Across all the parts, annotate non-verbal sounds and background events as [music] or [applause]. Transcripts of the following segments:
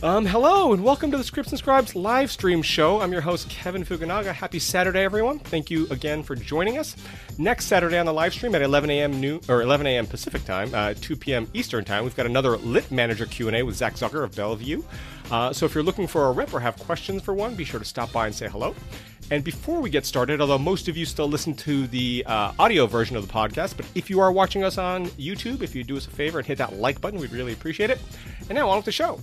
Um, hello and welcome to the Scripts and Scribes live stream show. I'm your host Kevin Fukunaga. Happy Saturday, everyone! Thank you again for joining us. Next Saturday on the live stream at 11 a.m. New or 11 a.m. Pacific time, uh, 2 p.m. Eastern time, we've got another Lit Manager Q&A with Zach Zucker of Bellevue. Uh, so if you're looking for a rep or have questions for one, be sure to stop by and say hello. And before we get started, although most of you still listen to the uh, audio version of the podcast, but if you are watching us on YouTube, if you do us a favor and hit that like button, we'd really appreciate it. And now on with the show.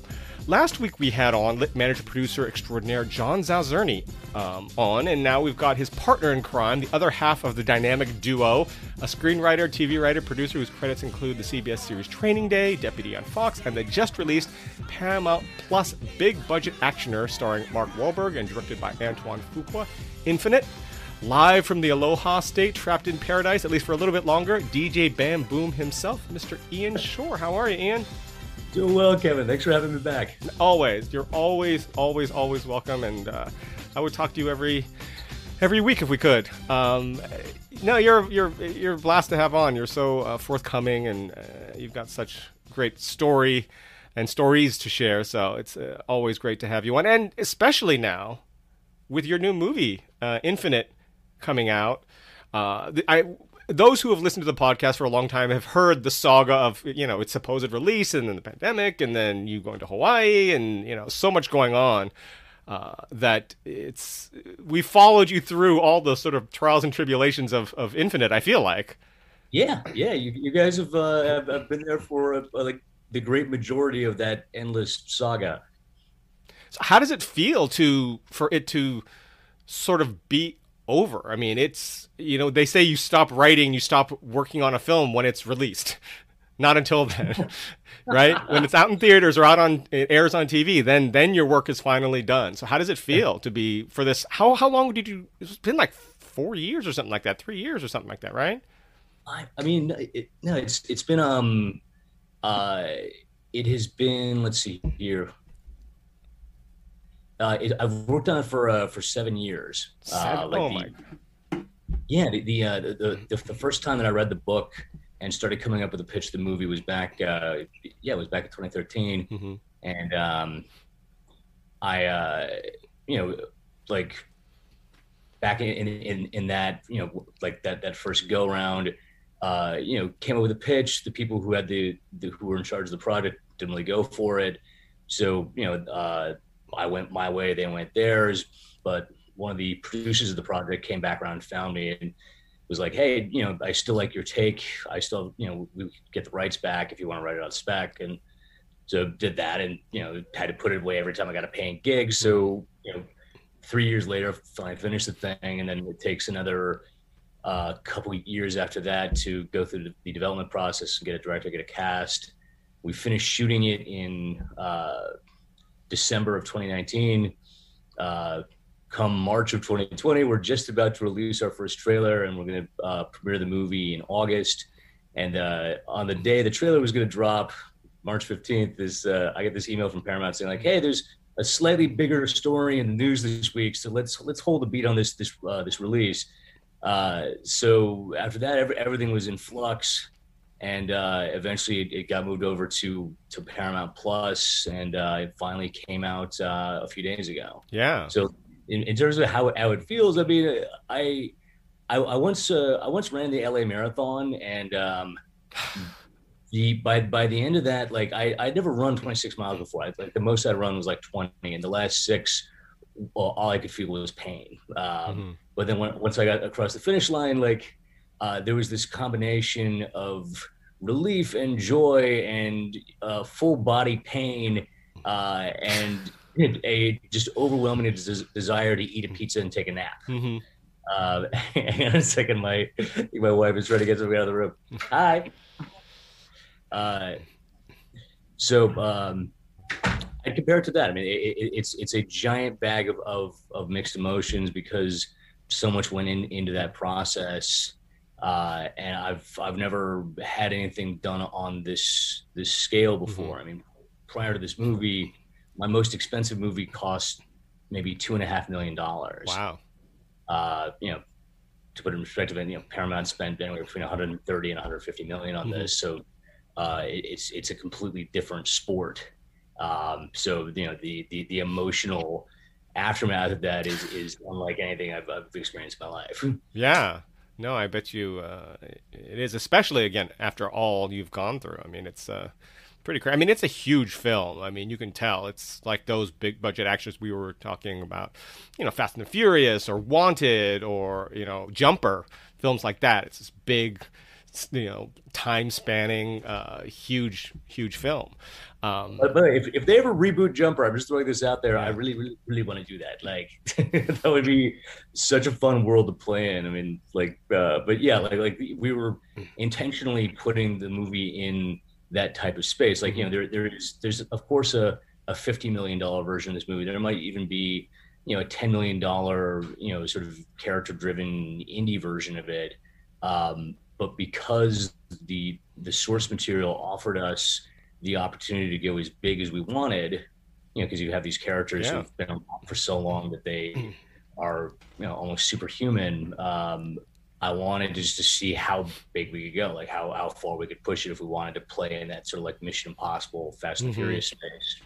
Last week we had on lit manager producer extraordinaire John Zaozirny um, on, and now we've got his partner in crime, the other half of the dynamic duo, a screenwriter, TV writer, producer whose credits include the CBS series Training Day, Deputy on Fox, and the just released Paramount Plus big budget actioner starring Mark Wahlberg and directed by Antoine Fuqua, Infinite. Live from the Aloha State, trapped in paradise, at least for a little bit longer, DJ Bam Boom himself, Mr. Ian Shorr. How are you, Ian? Doing well, Kevin. Thanks for having me back. Always, you're always, always, always welcome, and uh, I would talk to you every every week if we could. Um, no, you're you're you're a blast to have on. You're so uh, forthcoming, and uh, you've got such great story and stories to share. So it's uh, always great to have you on, and especially now with your new movie, uh, Infinite, coming out. Uh, I those who have listened to the podcast for a long time have heard the saga of you know its supposed release and then the pandemic and then you going to Hawaii and you know so much going on uh, that it's we followed you through all the sort of trials and tribulations of, of Infinite. I feel like. Yeah, yeah, you, you guys have, uh, have, have been there for uh, like the great majority of that endless saga. So how does it feel to for it to sort of be over. I mean, it's you know they say you stop writing, you stop working on a film when it's released. [laughs] Not until then, [laughs] right? when it's out in theaters or out on it airs on TV, then then your work is finally done. So how does it feel to be for this? How how long did you? It's been like four years or something like that, three years or something like that, right? I, I mean, it, no, it's it's been um, uh, it has been. Let's see here. Uh, it, I've worked on it for uh, for seven years. Uh, like oh the, my. Yeah, the the, uh, the, the the first time that I read the book and started coming up with a pitch the movie was back. Uh, yeah, it was back in 2013, mm-hmm. and um, I uh, you know like back in, in in that you know like that that first go round. Uh, you know, came up with a pitch. The people who had the, the who were in charge of the project didn't really go for it. So you know, uh, I went my way, they went theirs. But one of the producers of the project came back around and found me and was like, "Hey, you know, I still like your take. I still, you know, we get the rights back if you want to write it on spec." And so did that, and you know, had to put it away every time I got a paying gig. So you know, three years later, finally finished the thing, and then it takes another uh, couple years after that to go through the development process and get a director, get a cast. We finished shooting it in uh, December of 2019. Uh, come March of 2020, we're just about to release our first trailer, and we're going to uh, premiere the movie in August. And uh, on the day the trailer was going to drop, March 15th, is uh, I get this email from Paramount saying like, "Hey, there's a slightly bigger story in the news this week, so let's let's hold the beat on this this uh, this release." Uh, so after that, every, everything was in flux and uh, eventually it, it, got moved over to to Paramount Plus, and uh, it finally came out uh, a few days ago. Yeah. So in, in terms of how how it feels, I mean, I I, I once uh, I once ran the LA Marathon, and um, [sighs] the by by the end of that, like I I'd never run 26 miles before. I, like the most I'd run was like 20, and the last six, well, all I could feel was pain. Um, mm-hmm. But then when, once I got across the finish line, like uh, there was this combination of relief and joy and uh, full body pain uh, and a just overwhelming des- desire to eat a pizza and take a nap. Mm-hmm. Uh, hang on a second, my my wife is trying to get something out of the room. Hi. Uh, so um, I compare it to that. I mean, it, it, it's it's a giant bag of, of, of mixed emotions because so much went in into that process uh, and I've I've never had anything done on this this scale mm-hmm. before. Mm-hmm. I mean, prior to this movie, my most expensive movie cost maybe two and a half million dollars. Wow. Uh, you know, to put it in perspective, you know, Paramount spent anywhere between 130 and 150 million on mm-hmm. this, so uh, it, it's it's a completely different sport. Um, so you know the the the emotional aftermath of that is is unlike anything I've, I've experienced in my life. Yeah. No, I bet you uh, it is, especially again after all you've gone through. I mean, it's uh, pretty crazy. I mean, it's a huge film. I mean, you can tell it's like those big budget actions we were talking about, you know, Fast and the Furious or Wanted or you know Jumper films like that. It's this big, you know, time spanning, uh, huge, huge film. Um, but, but if, if they ever reboot Jumper, I'm just throwing this out there. I really, really, really want to do that. Like [laughs] that would be such a fun world to play in. I mean, like, uh, but yeah, like like we were intentionally putting the movie in that type of space. Like you know, there there's there's of course a a fifty million dollar version of this movie. There might even be you know a ten million dollar you know sort of character driven indie version of it. Um, but because the the source material offered us the opportunity to go as big as we wanted, you know, because you have these characters yeah. who've been on for so long that they mm. are, you know, almost superhuman. Um, I wanted just to see how big we could go, like how, how far we could push it if we wanted to play in that sort of like Mission Impossible, Fast and mm-hmm. Furious space.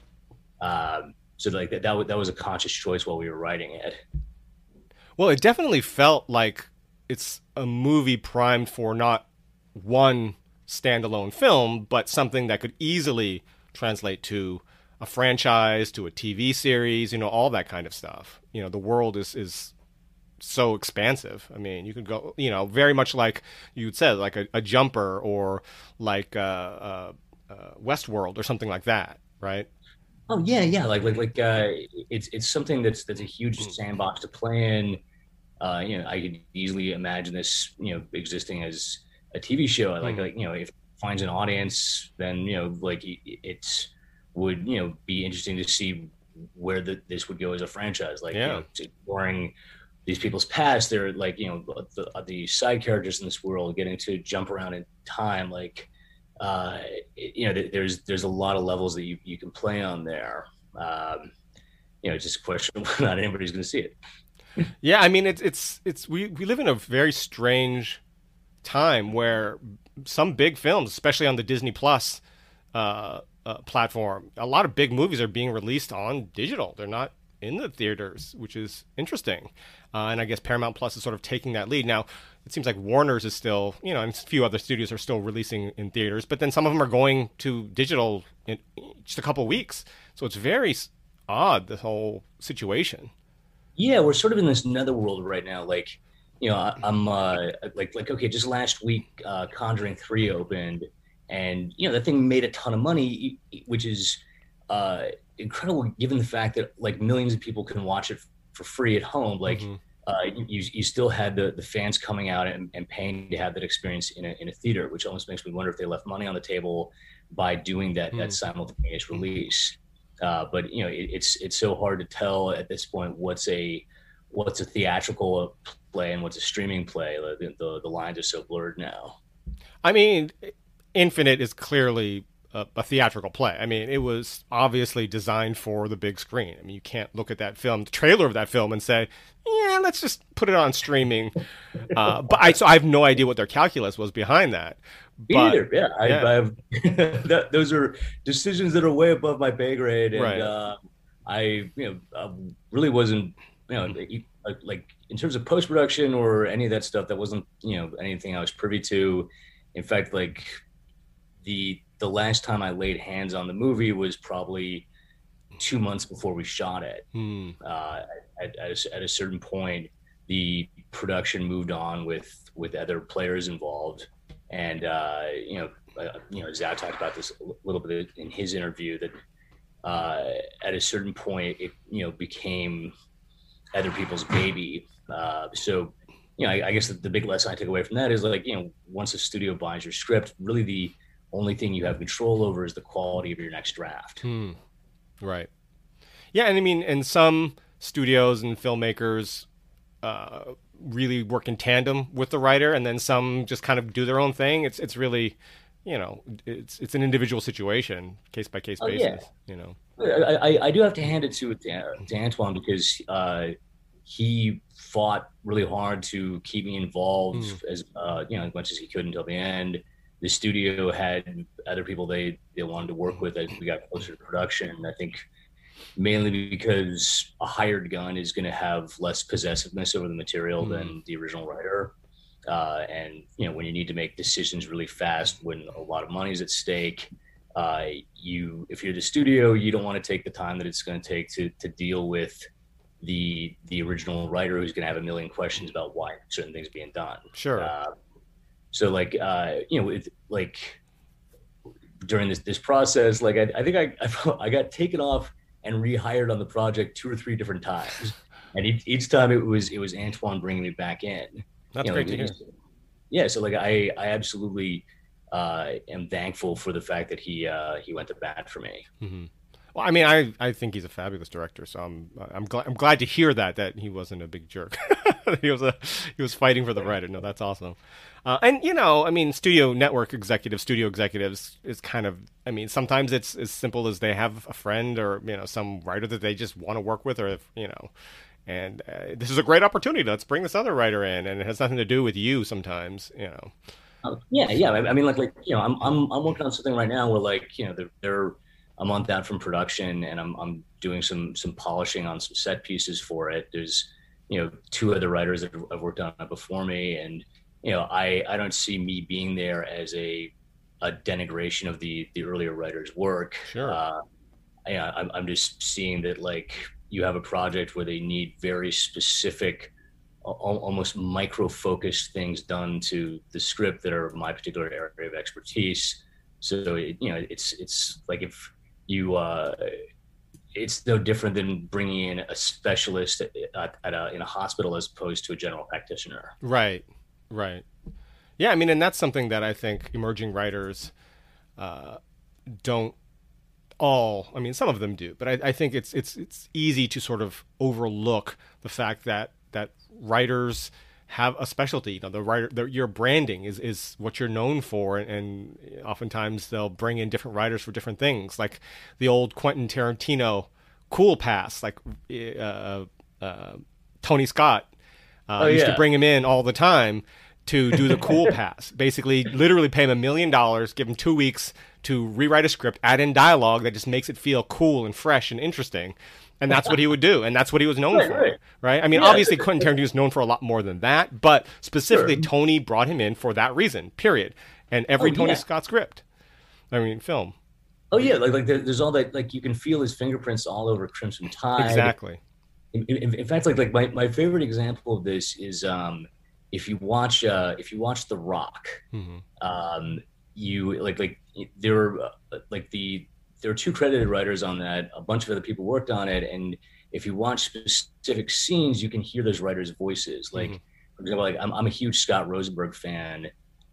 Um, so like that, that, that was a conscious choice while we were writing it. Well, it definitely felt like it's a movie primed for not one standalone film, but something that could easily translate to a franchise, to a TV series, you know, all that kind of stuff. You know, the world is is so expansive. I mean, you could go, you know, very much like you'd said, like a, a jumper or like uh, uh, uh, Westworld or something like that, right? Oh yeah, yeah. Like like like uh, it's it's something that's that's a huge mm. sandbox to play in. Uh, you know, I could easily imagine this, you know, existing as a TV show. Like mm. like you know, if it finds an audience, then you know, like it's would you know be interesting to see where the, this would go as a franchise. Like yeah. you know, these people's past. They're like you know the, the side characters in this world getting to jump around in time. Like uh, you know, there's there's a lot of levels that you you can play on there. Um, you know, it's just a question of not anybody's going to see it. yeah, I mean, it's it's it's we we live in a very strange time where some big films, especially on the Disney Plus uh, uh, platform, a lot of big movies are being released on digital. They're not in the theaters, which is interesting. Uh, and I guess Paramount Plus is sort of taking that lead. Now, it seems like Warner's is still, you know, and a few other studios are still releasing in theaters, but then some of them are going to digital in just a couple weeks. So it's very odd, the whole situation. Yeah, we're sort of in this netherworld right now. Like, you know, I, am uh, like like okay, just last week, uh, Conjuring Three opened, and you know that thing made a ton of money, which is uh, incredible given the fact that like millions of people can watch it for free at home. Like. Mm-hmm. Uh, you, you still had the, the fans coming out and, and paying to have that experience in a, in a theater, which almost makes me wonder if they left money on the table by doing that, mm. that simultaneous release. Uh, but you know, it, it's it's so hard to tell at this point what's a what's a theatrical play and what's a streaming play. The, the, the lines are so blurred now. I mean, Infinite is clearly a, a, theatrical play. I mean, it was obviously designed for the big screen. I mean, you can't look at that film, the trailer of that film, and say, "Yeah, let's just put it on streaming." [laughs] Uh, but I so I have no idea what their calculus was behind that. But, Either, yeah, yeah. I have. [laughs] that, those are decisions that are way above my pay grade, and right. uh, I, you know, uh, really wasn't, you know, like in terms of post production or any of that stuff, that wasn't you know anything I was privy to. In fact, like the the last time I laid hands on the movie was probably two months before we shot it. Hmm. Uh, at, at, a, at a certain point, the production moved on with with other players involved, and uh, you know, uh, you know, Zhao talked about this a little bit in his interview that uh, at a certain point it you know became other people's baby uh, so, you know, I, I guess the, the, big lesson I take away from that is like, you know, once a studio buys your script, really the only thing you have control over is the quality of your next draft. Hmm. Right. Yeah, and I mean, and some studios and filmmakers uh, really work in tandem with the writer, and then some just kind of do their own thing. It's it's really, you know, it's it's an individual situation, case by case basis. Oh, yeah. You know, I, I, do have to hand it to to Antoine because uh, he fought really hard to keep me involved mm. as uh, you know as much as he could until the end. the studio had other people they they wanted to work with as we got closer to production. I think mainly because a hired gun is going to have less possessiveness over the material mm. than the original writer. Uh, and you know when you need to make decisions really fast when a lot of money is at stake uh, you if you're the studio you don't want to take the time that it's going to take to to deal with the the original writer who's going to have a million questions about why certain things being done. Sure. Uh, so like uh, you know with like during this this process like i, I think I, I [laughs] i got taken off and rehired on the project two or three different times. And each, each time it was it was antoine bringing me back in. That's you know, great like, to hear. Yeah, so like I I absolutely uh, am thankful for the fact that he uh, he went to bat for me. Mm-hmm. Well, I mean, I, I think he's a fabulous director, so I'm I'm glad I'm glad to hear that that he wasn't a big jerk. [laughs] he was a he was fighting for the writer. No, that's awesome. Uh, and you know, I mean, studio network executives, studio executives is kind of. I mean, sometimes it's as simple as they have a friend or you know some writer that they just want to work with, or if you know, and uh, this is a great opportunity. Let's bring this other writer in, and it has nothing to do with you. Sometimes, you know. Um, yeah, yeah. I, I, mean, like, like you know, I'm I'm I'm working on something right now where like you know they're, they're a month out from production, and I'm I'm doing some some polishing on some set pieces for it. There's you know two other writers that have worked on it before me, and you know I I don't see me being there as a a denigration of the the earlier writers' work. Sure. Uh, yeah, I'm I'm just seeing that like you have a project where they need very specific almost micro focused things done to the script that are my particular area of expertise. So it, you know it's it's like if you uh it's no different than bringing in a specialist at, at a, in a hospital as opposed to a general practitioner. Right. Right. Yeah i mean and that's something that i think emerging writers uh, don't all. I mean, some of them do, but I, I think it's it's it's easy to sort of overlook the fact that that writers have a specialty. You know, the writer, the, your branding is is what you're known for, and, and, oftentimes they'll bring in different writers for different things, like the old Quentin Tarantino cool pass, like uh, uh, Tony Scott uh, oh, used yeah. to bring him in all the time to do the cool [laughs] pass. Basically, literally pay him a million dollars, give him two weeks to rewrite a script, add in dialogue that just makes it feel cool and fresh and interesting. And that's what he would do, and that's what he was known right, for, right? right? I mean, yeah, obviously, Quentin Tarantino is known for a lot more than that, but specifically, sure. Tony brought him in for that reason. Period. And every oh, Tony yeah. Scott script, I mean, film. Oh yeah, like like there's all that like you can feel his fingerprints all over Crimson Tide. Exactly. In, in, in fact, like like my, my favorite example of this is um, if you watch uh, if you watch The Rock, mm-hmm. um, you like like there were uh, like the there were two credited writers on that. A bunch of other people worked on it, and if you watch specific scenes, you can hear those writers' voices. Like mm-hmm. for example, like I'm I'm a huge Scott Rosenberg fan,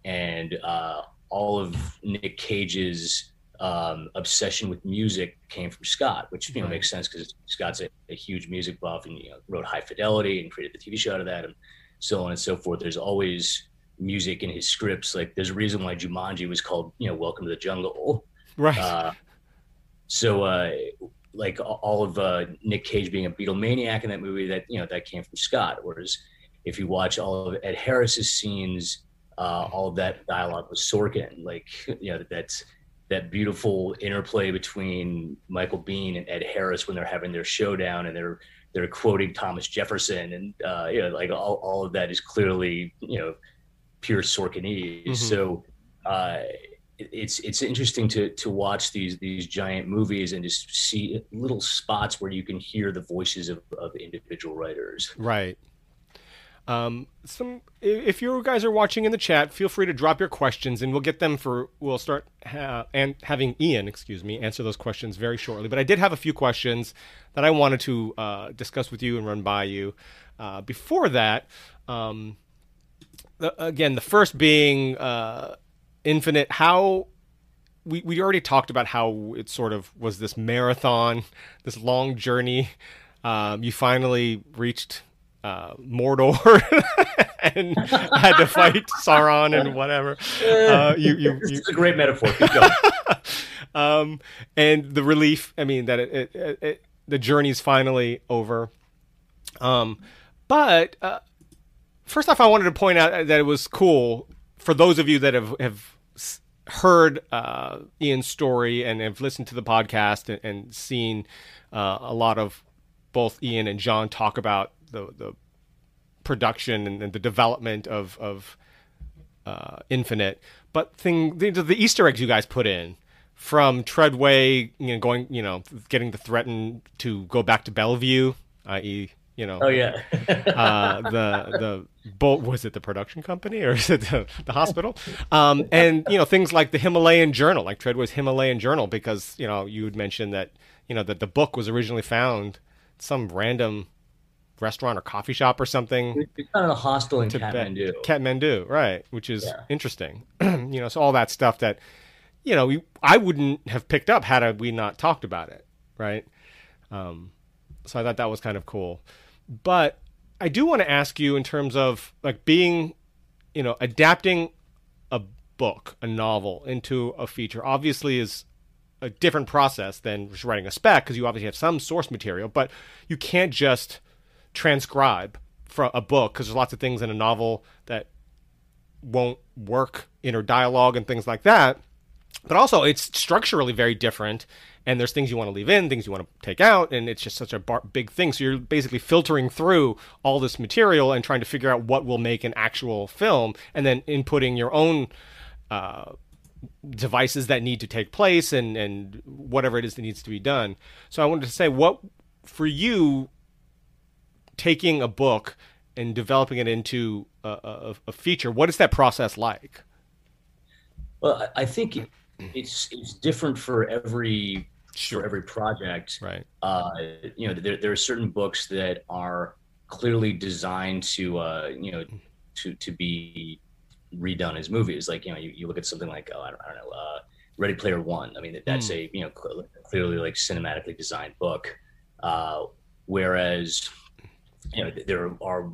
and uh, all of Nick Cage's um, obsession with music came from Scott, which you know makes sense because Scott's a, a, huge music buff and you know, wrote High Fidelity and created the TV show out of that, and so on and so forth. There's always music in his scripts. Like there's a reason why Jumanji was called, you know, Welcome to the Jungle. Right. Uh, so, uh, like all of uh, Nick Cage being a Beatlemaniac in that movie, that you know that came from Scott. Whereas if you watch all of Ed Harris's scenes, uh, all of that dialogue was Sorkin. Like [laughs] you know that's that beautiful interplay between Michael Biehn and Ed Harris when they're having their showdown and they're they're quoting Thomas Jefferson and uh, you know like all, all of that is clearly you know pure Sorkinese. Mm-hmm. So uh, it's it's interesting to to watch these these giant movies and just see little spots where you can hear the voices of, of individual writers. Right. Um, some if you guys are watching in the chat, feel free to drop your questions, and we'll get them for. We'll start ha- and having Ian, excuse me, answer those questions very shortly. But I did have a few questions that I wanted to uh, discuss with you and run by you. Uh, before that, um, again, the first being uh, Infinite. How we we already talked about how it sort of was this marathon, this long journey. Um, you finally reached uh, Mordor [laughs] and had to fight [laughs] Sauron and whatever. Uh, you, you, you, it's a great metaphor. [laughs] um, and the relief. I mean that it, it, it, the journey's finally over. Um, but uh, first off, I wanted to point out that it was cool for those of you that have have heard uh, Ian's story and have listened to the podcast and, and seen uh, a lot of both Ian and John talk about the the production and, and the development of of uh, Infinite, but thing the, the Easter eggs you guys put in from Treadway, you know, going, you know, getting the threaten to go back to Bellevue, i.e., you know. Oh yeah. uh, the the boat was it the production company or is it the, the hospital? Um, and you know things like the Himalayan Journal, like Treadway's Himalayan Journal, because you know you had mentioned that you know that the book was originally found some random restaurant or coffee shop or something. It's kind of a hostel in Kathmandu. Kathmandu, right? Which is yeah. interesting. [clears throat] you know, so all that stuff that you know we, I wouldn't have picked up had we not talked about it, right? Um, so I thought that was kind of cool. But I do want to ask you in terms of like being, you know, adapting a book, a novel into a feature obviously is a different process than just writing a spec because you obviously have some source material, but you can't just transcribe from a book because there's lots of things in a novel that won't work in inner dialogue and things like that. But also, it's structurally very different and there's things you want to leave in, things you want to take out, and it's just such a bar- big thing. So you're basically filtering through all this material and trying to figure out what will make an actual film, and then inputting your own uh, devices that need to take place and and whatever it is that needs to be done. So I wanted to say, what for you, taking a book and developing it into a, a, a feature, what is that process like? Well, I think it's it's different for every sure. for every project. Right. Uh, you know, there, there are certain books that are clearly designed to, uh, you know, to, to be redone as movies. Like, you know, you, you look at something like, oh, I don't, I don't know, uh, Ready Player One. I mean, that's mm. a, you know, clearly like cinematically designed book. Uh, whereas, you know, there are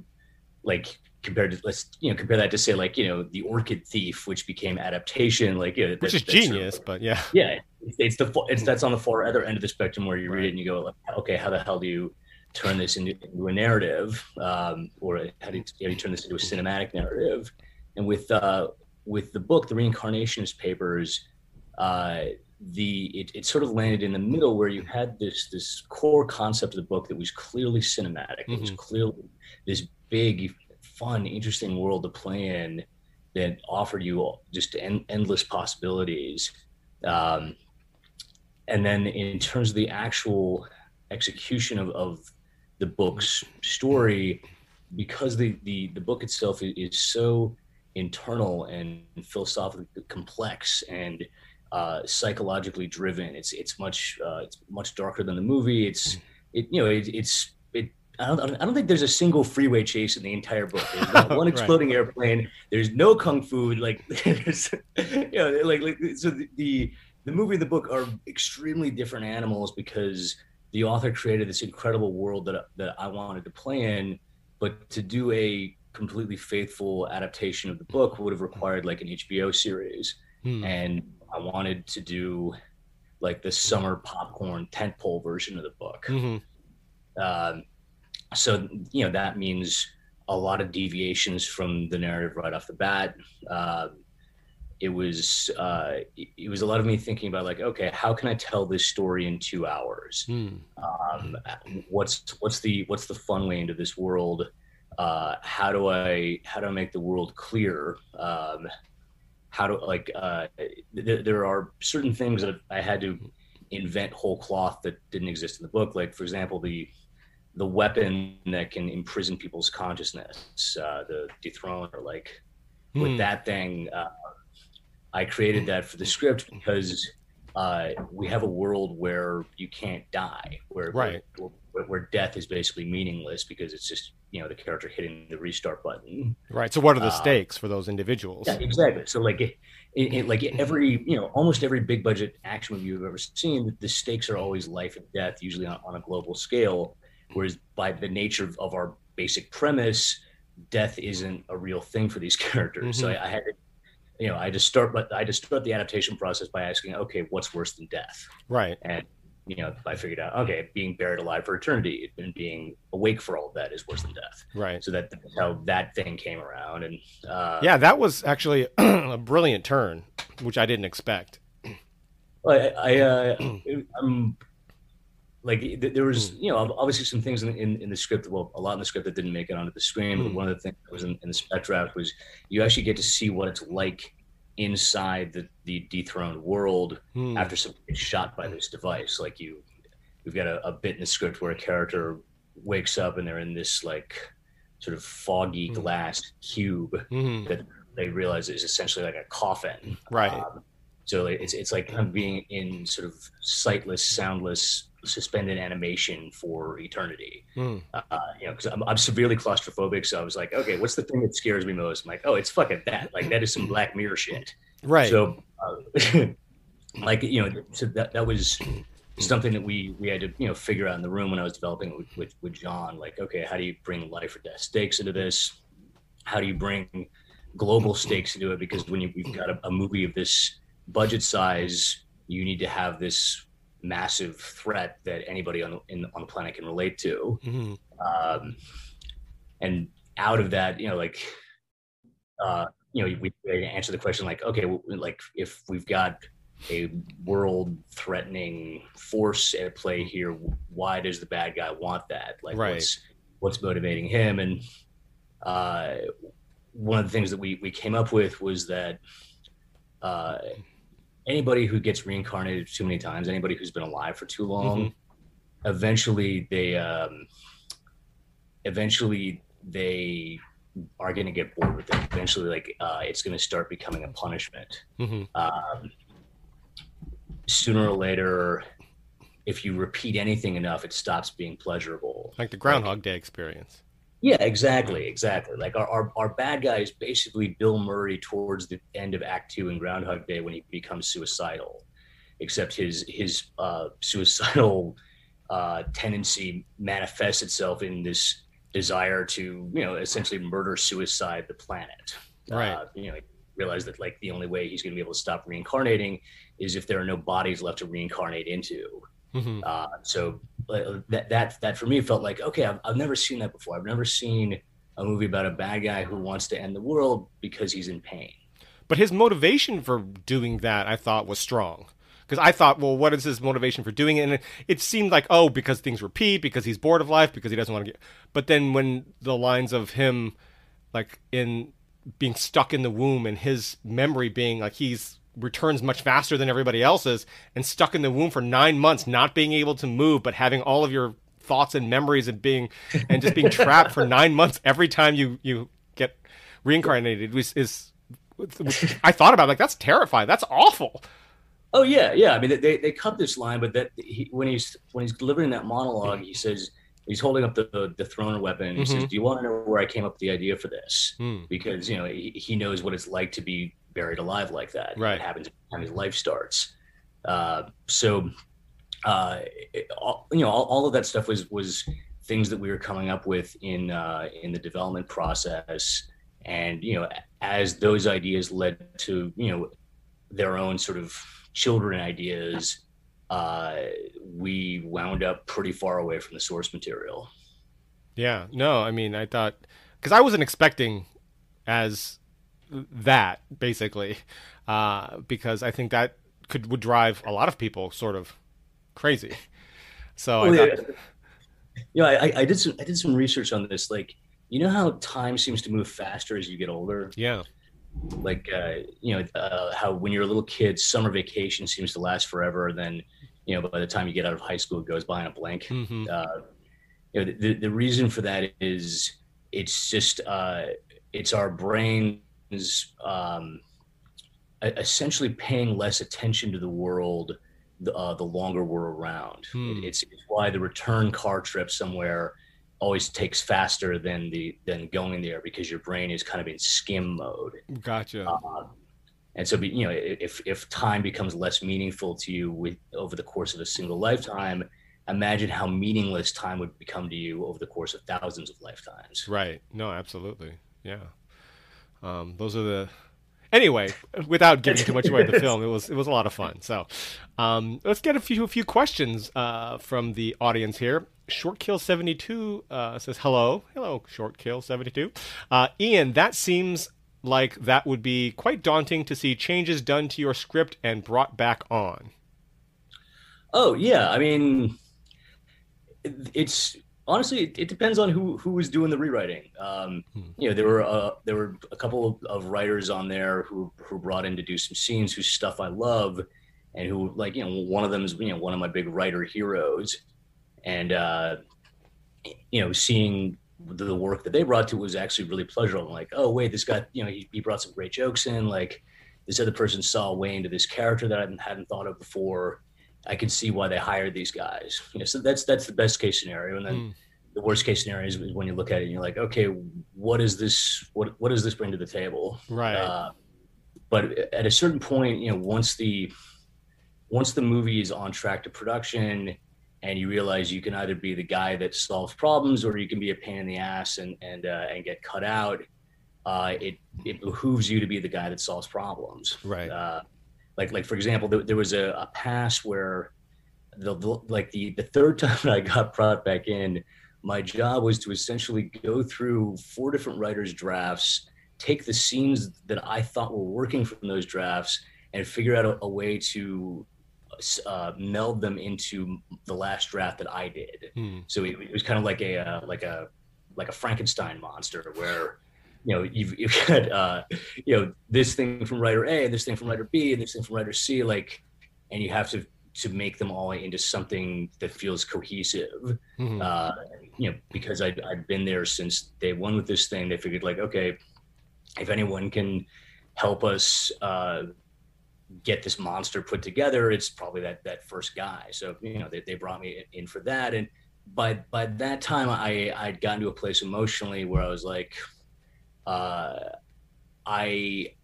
like compared to let's you know compare that to say like you know the orchid thief which became adaptation like you know, which is genius but yeah [laughs] yeah it's the it's that's on the far other end of the spectrum where you right. read it and you go like okay how the hell do you turn this into, into a narrative um, or how do, you, how do you turn this into a cinematic narrative and with uh with the book the reincarnationist papers uh the it, it sort of landed in the middle where you had this this core concept of the book that was clearly cinematic mm-hmm. it was mm-hmm. clearly this big fun, interesting world to play in that offered you just en- endless possibilities. Um, and then in terms of the actual execution of, of the book's story, because the, the, the book itself is so internal and philosophically complex and uh, psychologically driven. It's it's much uh, it's much darker than the movie. It's it you know it, it's I don't, I don't think there's a single freeway chase in the entire book. There's [laughs] not one exploding right. airplane. There's no kung fu. Like, [laughs] there's, you know, like, like so the, the the movie and the book are extremely different animals because the author created this incredible world that that I wanted to play in, but to do a completely faithful adaptation of the book would have required like an HBO series, hmm. and I wanted to do like the summer popcorn tentpole version of the book. Mm-hmm. Um, so you know that means a lot of deviations from the narrative right off the bat. Uh, it was uh, it was a lot of me thinking about like, okay, how can I tell this story in two hours? Hmm. Um, what's what's the what's the fun way into this world? Uh, how do I how do I make the world clear? Um, how do like uh, th- there are certain things that I had to invent whole cloth that didn't exist in the book. Like for example, the the weapon that can imprison people's consciousness, uh, the dethroner. Like with hmm. that thing, uh, I created that for the script because uh, we have a world where you can't die, where right. where, where, death is basically meaningless because it's just you know the character hitting the restart button. Right. So what are the uh, stakes for those individuals? Yeah, exactly. So like. It, it, it, like every you know almost every big budget action movie you've ever seen the stakes are always life and death usually on, on a global scale Whereas by the nature of, of our basic premise, death isn't a real thing for these [laughs] characters. Mm-hmm. So I, I, had to, you know, I just start, but I just start the adaptation process by asking, okay, what's worse than death? Right. And you know, I figured out, okay, being buried alive for eternity and being awake for all of that is worse than death. Right. So that, that's how that thing came around. And uh, yeah, that was actually [clears throat] a brilliant turn which I didn't expect. I, I uh, [clears throat] I'm like there was hmm. you know obviously some things in, in, in, the script well a lot in the script that didn't make it onto the screen but hmm. one of the things that was in, in the spec draft was you actually get to see what it's like inside the, the dethroned world mm. after someone gets shot by this device like you we've got a, a, bit in the script where a character wakes up and they're in this like sort of foggy glass cube mm-hmm. that they realize is essentially like a coffin right um, so it's, it's like kind of being in sort of sightless soundless suspended animation for eternity. Mm. Uh, you know, because I'm, I'm, severely claustrophobic, so I was like, okay, what's the thing that scares me most? I'm like, oh, it's fucking that. Like that is some Black Mirror shit. Right. So, uh, [laughs] like you know, so that that was something that we we had to you know figure out in the room when I was developing it with, with, with John. Like, okay, how do you bring life or death stakes into this? How do you bring global stakes into it? Because when you, we've got a, a movie of this budget size, you need to have this massive threat that anybody on in, on the planet can relate to. Mm-hmm. Um, and out of that, you know, like, uh, you know, we answer the question like, okay, well, like if we've got a world-threatening force at play here, why does the bad guy want that? Like, right. what's what's motivating him? And uh, one of the things that we we came up with was that. Uh, anybody who gets reincarnated too many times, anybody who's been alive for too long, mm-hmm. eventually they um, eventually they are going to get bored with it. Eventually, like uh, it's going to start becoming a punishment. Mm-hmm. Um, sooner or later, if you repeat anything enough, it stops being pleasurable. Like the Groundhog like, Day experience. Yeah, exactly, exactly. Like our, our, our bad guy is basically Bill Murray towards the end of Act Two in Groundhog Day when he becomes suicidal, except his his uh, suicidal uh, tendency manifests itself in this desire to you know essentially murder suicide the planet. Right. Uh, you know, realize that like the only way he's going to be able to stop reincarnating is if there are no bodies left to reincarnate into. Mm-hmm. Uh, so that that that for me felt like okay, I've, I've never seen that before. I've never seen a movie about a bad guy who wants to end the world because he's in pain. But his motivation for doing that, I thought, was strong. Because I thought, well, what is his motivation for doing it? And it, it seemed like, oh, because things repeat, because he's bored of life, because he doesn't want to get. But then when the lines of him, like in being stuck in the womb and his memory being like he's returns much faster than everybody else's and stuck in the womb for nine months, not being able to move, but having all of your thoughts and memories and being and just being trapped for [laughs] nine months every time you you get reincarnated was is I thought about it, like that's terrifying. That's awful. Oh yeah, yeah. I mean, they they cut this line, but that he, when he's when he's delivering that monologue, he says he's holding up the the, dethroner weapon. And he mm-hmm. says, "Do you want to know where I came up with the idea for this?" Mm. Because you know he, he knows what it's like to be buried alive like that. Right. It happens when his life starts. Uh, so, uh, it, all, you know, all, all, of that stuff was was things that we were coming up with in uh, in the development process, and you know, as those ideas led to you know their own sort of children ideas, uh, we wound up pretty far away from the source material. Yeah. No, I mean, I thought because I wasn't expecting as that basically, uh, because I think that could would drive a lot of people sort of crazy. So oh, I thought, yeah, I, I did some I did some research on this. Like, you know how time seems to move faster as you get older. Yeah. Like, uh, you know, uh, how when you're a little kid, summer vacation seems to last forever. Then, you know, by the time you get out of high school, it goes by in a blink. Mm-hmm. Uh, you know, the, the reason for that is it's just uh, it's our brain is um, essentially paying less attention to the world the, uh, the longer we're around. Hmm. It's, it's, why the return car trip somewhere always takes faster than the than going there because your brain is kind of in skim mode. Gotcha. Uh, and so, you know, if if time becomes less meaningful to you with over the course of a single lifetime, imagine how meaningless time would become to you over the course of thousands of lifetimes. Right. No, absolutely. Yeah. Um, those are the anyway. Without giving too much away the [laughs] film, it was it was a lot of fun. So um, let's get a few a few questions uh, from the audience here. Short Kill seventy two uh, says hello, hello Short Kill seventy two. Uh, Ian, that seems like that would be quite daunting to see changes done to your script and brought back on. Oh yeah, I mean, it's honestly it, it depends on who who is doing the rewriting. Um, hmm. You know, there were uh, there were a couple of, of, writers on there who who brought in to do some scenes whose stuff I love, and who like you know one of them is you know one of my big writer heroes, and uh, you know seeing the work that they brought to it was actually really pleasurable. like, oh wait, this guy, you know, he, he brought some great jokes in. Like this other person saw a way into this character that I hadn't thought of before. I can see why they hired these guys. You know, so that's that's the best case scenario. And then mm. the worst case scenario is when you look at it and you're like, okay, what is this? What what does this bring to the table? Right. Uh, but at a certain point, you know, once the once the movie is on track to production and you realize you can either be the guy that solves problems or you can be a pain in the ass and and uh, and get cut out. Uh, it it behooves you to be the guy that solves problems. Right. Uh, like like for example, there, there was a, a, pass where the, like the the third [laughs] time I got brought back in, my job was to essentially go through four different writers' drafts, take the scenes that I thought were working from those drafts, and figure out a, a way to uh, meld them into the last draft that I did. Hmm. So it, it, was kind of like a uh, like a like a Frankenstein monster where you know you've, [laughs] you've got uh, you know this thing from writer A, this thing from writer B, and this thing from writer C, like, and you have to to make them all into something that feels cohesive. Mm-hmm. Uh, you know, because I'd, I'd been there since day one with this thing. They figured like, okay, if anyone can help us uh, get this monster put together, it's probably that that first guy. So you know they, they brought me in for that, and by by that time I I'd gotten to a place emotionally where I was like, uh, I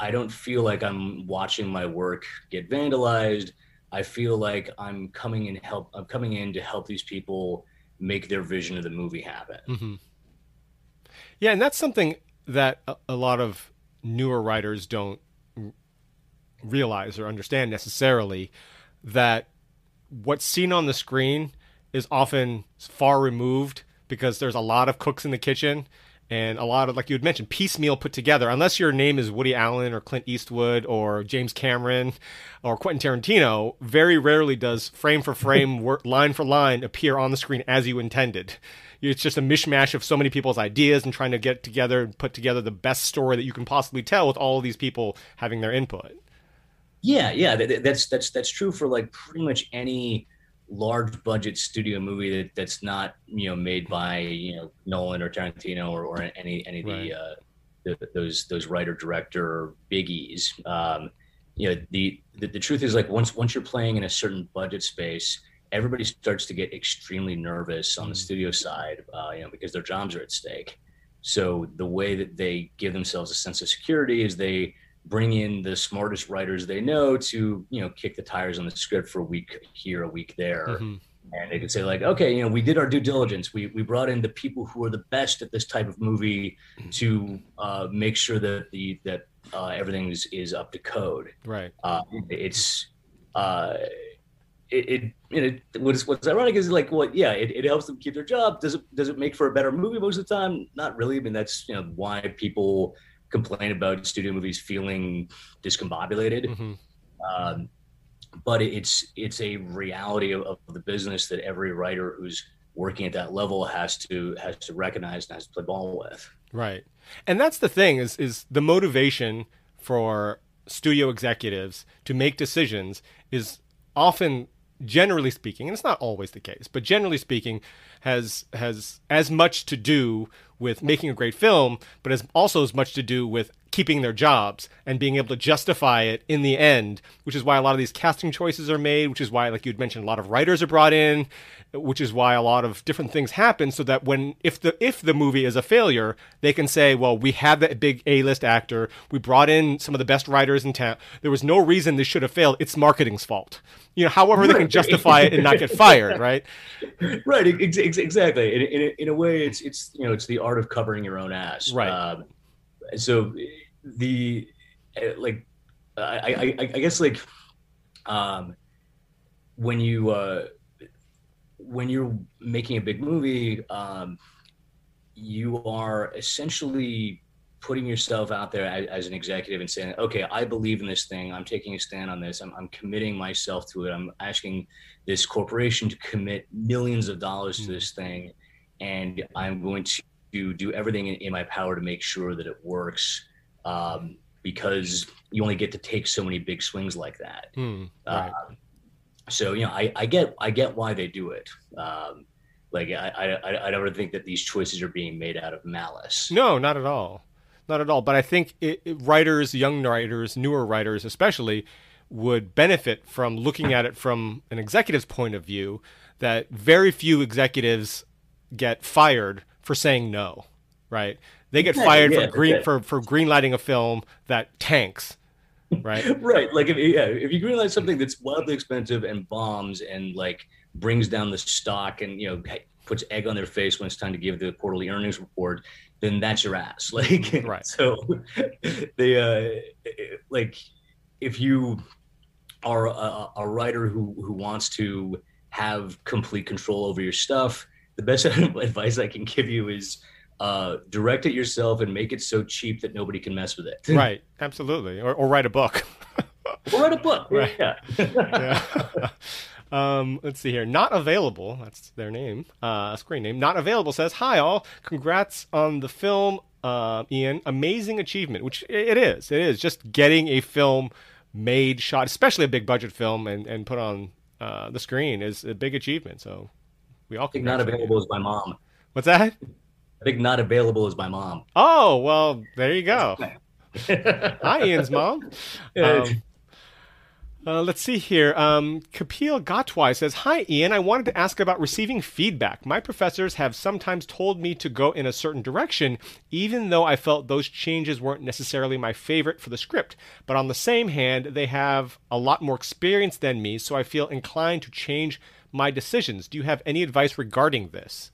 I don't feel like I'm watching my work get vandalized. I feel like I'm coming in help. I'm coming in to help these people make their vision of the movie happen. Mm-hmm. Yeah, and that's something that a, a lot of newer writers don't realize or understand necessarily that what's seen on the screen is often far removed because there's a lot of cooks in the kitchen and a lot of like you had mentioned piecemeal put together unless your name is woody allen or clint eastwood or james cameron or quentin tarantino very rarely does frame for frame [laughs] line for line appear on the screen as you intended. It's just a mishmash of so many people's ideas and trying to get together and put together the best story that you can possibly tell with all of these people having their input. Yeah, yeah, that's that's that's true for like pretty much any large budget studio movie that, that's not you know made by you know Nolan or Tarantino or, or any any of right. the, uh, the, those those writer director biggies. Um, you know the, the the truth is like once once you're playing in a certain budget space, everybody starts to get extremely nervous on the mm. studio side, uh, you know, because their jobs are at stake. So the way that they give themselves a sense of security is they bring in the smartest writers they know to you know kick the tires on the script for a week here a week there. Mm-hmm. and they could say like okay you know we did our due diligence. We, we brought in the people who are the best at this type of movie to uh, make sure that the that uh, everything is, is up to code. Right. Uh, it's uh, it, it, it what's what's ironic is like well yeah it, it helps them keep their job. Does it does it make for a better movie most of the time? Not really. I mean that's you know why people complain about studio movies feeling discombobulated. Mm-hmm. Um, but it's it's a reality of, of, the business that every writer who's working at that level has to has to recognize and has to play ball with. Right, and that's the thing is is the motivation for studio executives to make decisions is often generally speaking and it's not always the case but generally speaking has has as much to do with making a great film, but has also as much to do with keeping their jobs and being able to justify it in the end, which is why a lot of these casting choices are made, which is why, like you'd mentioned, a lot of writers are brought in, which is why a lot of different things happen so that when if the if the movie is a failure, they can say, well, we had that big A-list actor, we brought in some of the best writers in town. There was no reason this should have failed. It's marketing's fault. You know, however right. they can justify it and not get fired, [laughs] right? Right, ex- exactly. In, in, in, a way, it's it's you know it's the art of covering your own ass. Right. Um, so the uh, like I, I, I guess like um, when you uh, when you're making a big movie, um, you are essentially putting yourself out there as, as, an executive and saying, okay, I believe in this thing. I'm taking a stand on this. I'm, I'm committing myself to it. I'm asking this corporation to commit millions of dollars mm-hmm. to this thing. And I'm going to do everything in, in, my power to make sure that it works. Um, because you only get to take so many big swings like that. Mm, right. uh, so, you know, I, I get, I get why they do it. Um, like I, I, I never think that these choices are being made out of malice. No, not at all not at all. But I think it, it, writers, young writers, newer writers especially, would benefit from looking at it from an executive's point of view. That very few executives get fired for saying no, right? They get fired yeah, for green for for greenlighting a film that tanks, right? [laughs] right. Like if yeah, if you greenlight something that's wildly expensive and bombs and like brings down the stock and you know puts egg on their face when it's time to give the quarterly earnings report, then that's your ass. [laughs] Like, right. So [laughs] they, uh, like, if you are a, a writer who, who wants to have complete control over your stuff, the best [laughs] advice I can give you is uh, direct it yourself and make it so cheap that nobody can mess with it. [laughs] Right. Absolutely. Or, or write a book. [laughs] or write a book. Right. Yeah. yeah. Um, let's see here. Not available. That's their name. Uh, screen name. Not available says, "Hi all. Congrats on the film, uh, Ian. Amazing achievement. Which it is. It is just getting a film made, shot, especially a big budget film, and and put on uh, the screen is a big achievement. So we all. think not available is my mom. What's that? I think not available is my mom. Oh well, there you go. [laughs] Hi, Ian's mom. Um, uh, let's see here. Um, Kapil Gatwai says, Hi, Ian. I wanted to ask about receiving feedback. My professors have sometimes told me to go in a certain direction, even though I felt those changes weren't necessarily my favorite for the script. But on the same hand, they have a lot more experience than me, so I feel inclined to change my decisions. Do you have any advice regarding this?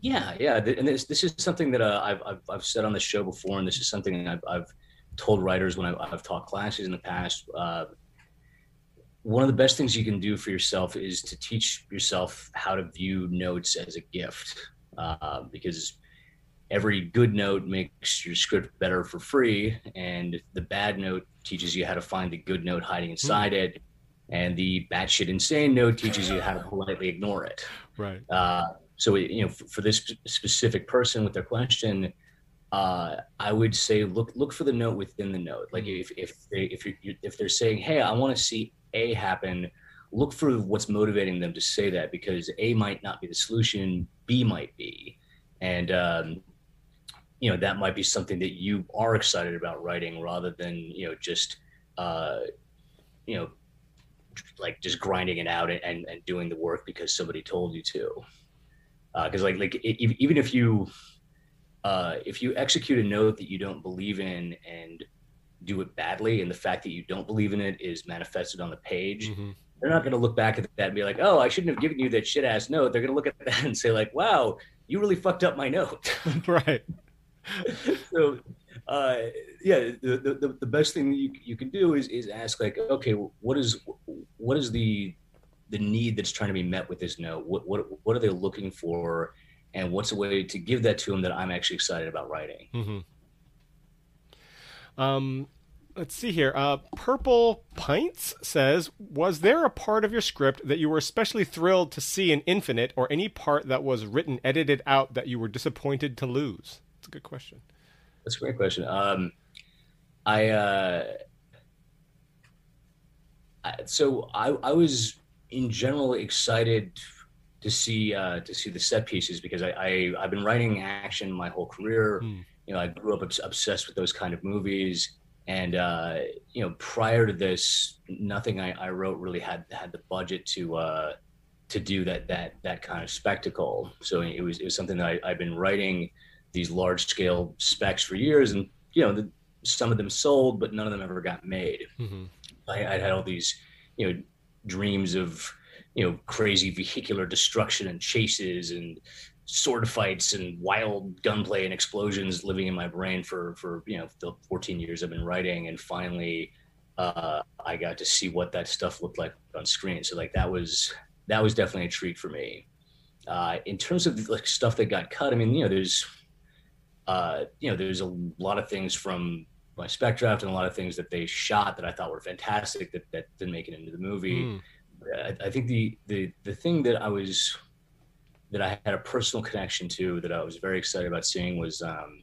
Yeah, yeah. And this, this is something that uh, I've, I've, I've said on the show before, and this is something I've, I've told writers when I've, I've taught classes in the past, uh, one of the best things you can do for yourself is to teach yourself how to view notes as a gift, uh, because every good note makes your script better for free, and the bad note teaches you how to find the good note hiding inside mm. it, and the batshit insane note teaches you how to politely ignore it. Right. Uh, so you know, for, for this specific person with their question uh, I would say look look for the note within the note. Like mm-hmm. if if they if you if they're saying, "Hey, I want to see A happen," look for what's motivating them to say that because A might not be the solution, B might be, and um, you know that might be something that you are excited about writing rather than you know just uh, you know like just grinding it out and, and, and doing the work because somebody told you to. Because uh, like like it, even if you uh, if you execute a note that you don't believe in and do it badly, and the fact that you don't believe in it is manifested on the page, mm-hmm. they're not going to look back at that and be like, "Oh, I shouldn't have given you that shit ass note." They're going to look at that and say, "Like, wow, you really fucked up my note." [laughs] right. so, uh, yeah, the, the the best thing you you can do is is ask like, okay, what is what is the the need that's trying to be met with this note? What what what are they looking for? and what's a way to give that to them that I'm actually excited about writing. Mm-hmm. Um, let's see here. Uh, Purple Pints says, "Was there a part of your script that you were especially thrilled to see in Infinite, or any part that was written edited out that you were disappointed to lose?" That's a good question. That's a great question. Um, I, uh, I so I, I was in general excited to see uh, to see the set pieces because I, I have been writing action my whole career. Mm. You know, I grew up obsessed with those kind of movies, and uh, you know, prior to this, nothing I, I wrote really had had the budget to uh, to do that that that kind of spectacle. So it was it was something that I, I've been writing these large scale specs for years, and you know, the, some of them sold, but none of them ever got made. Mm-hmm. I, I had all these you know dreams of you know crazy vehicular destruction and chases and sword fights and wild gunplay and explosions living in my brain for for you know the 14 years I've been writing and finally uh, I got to see what that stuff looked like on screen so like that was that was definitely a treat for me uh, in terms of like stuff that got cut I mean you know there's uh, you know, there's a lot of things from my spec draft and a lot of things that they shot that I thought were fantastic that, that didn't make it into the movie. Mm. I, I, think the, the the thing that I was that I had a personal connection to that I was very excited about seeing was um,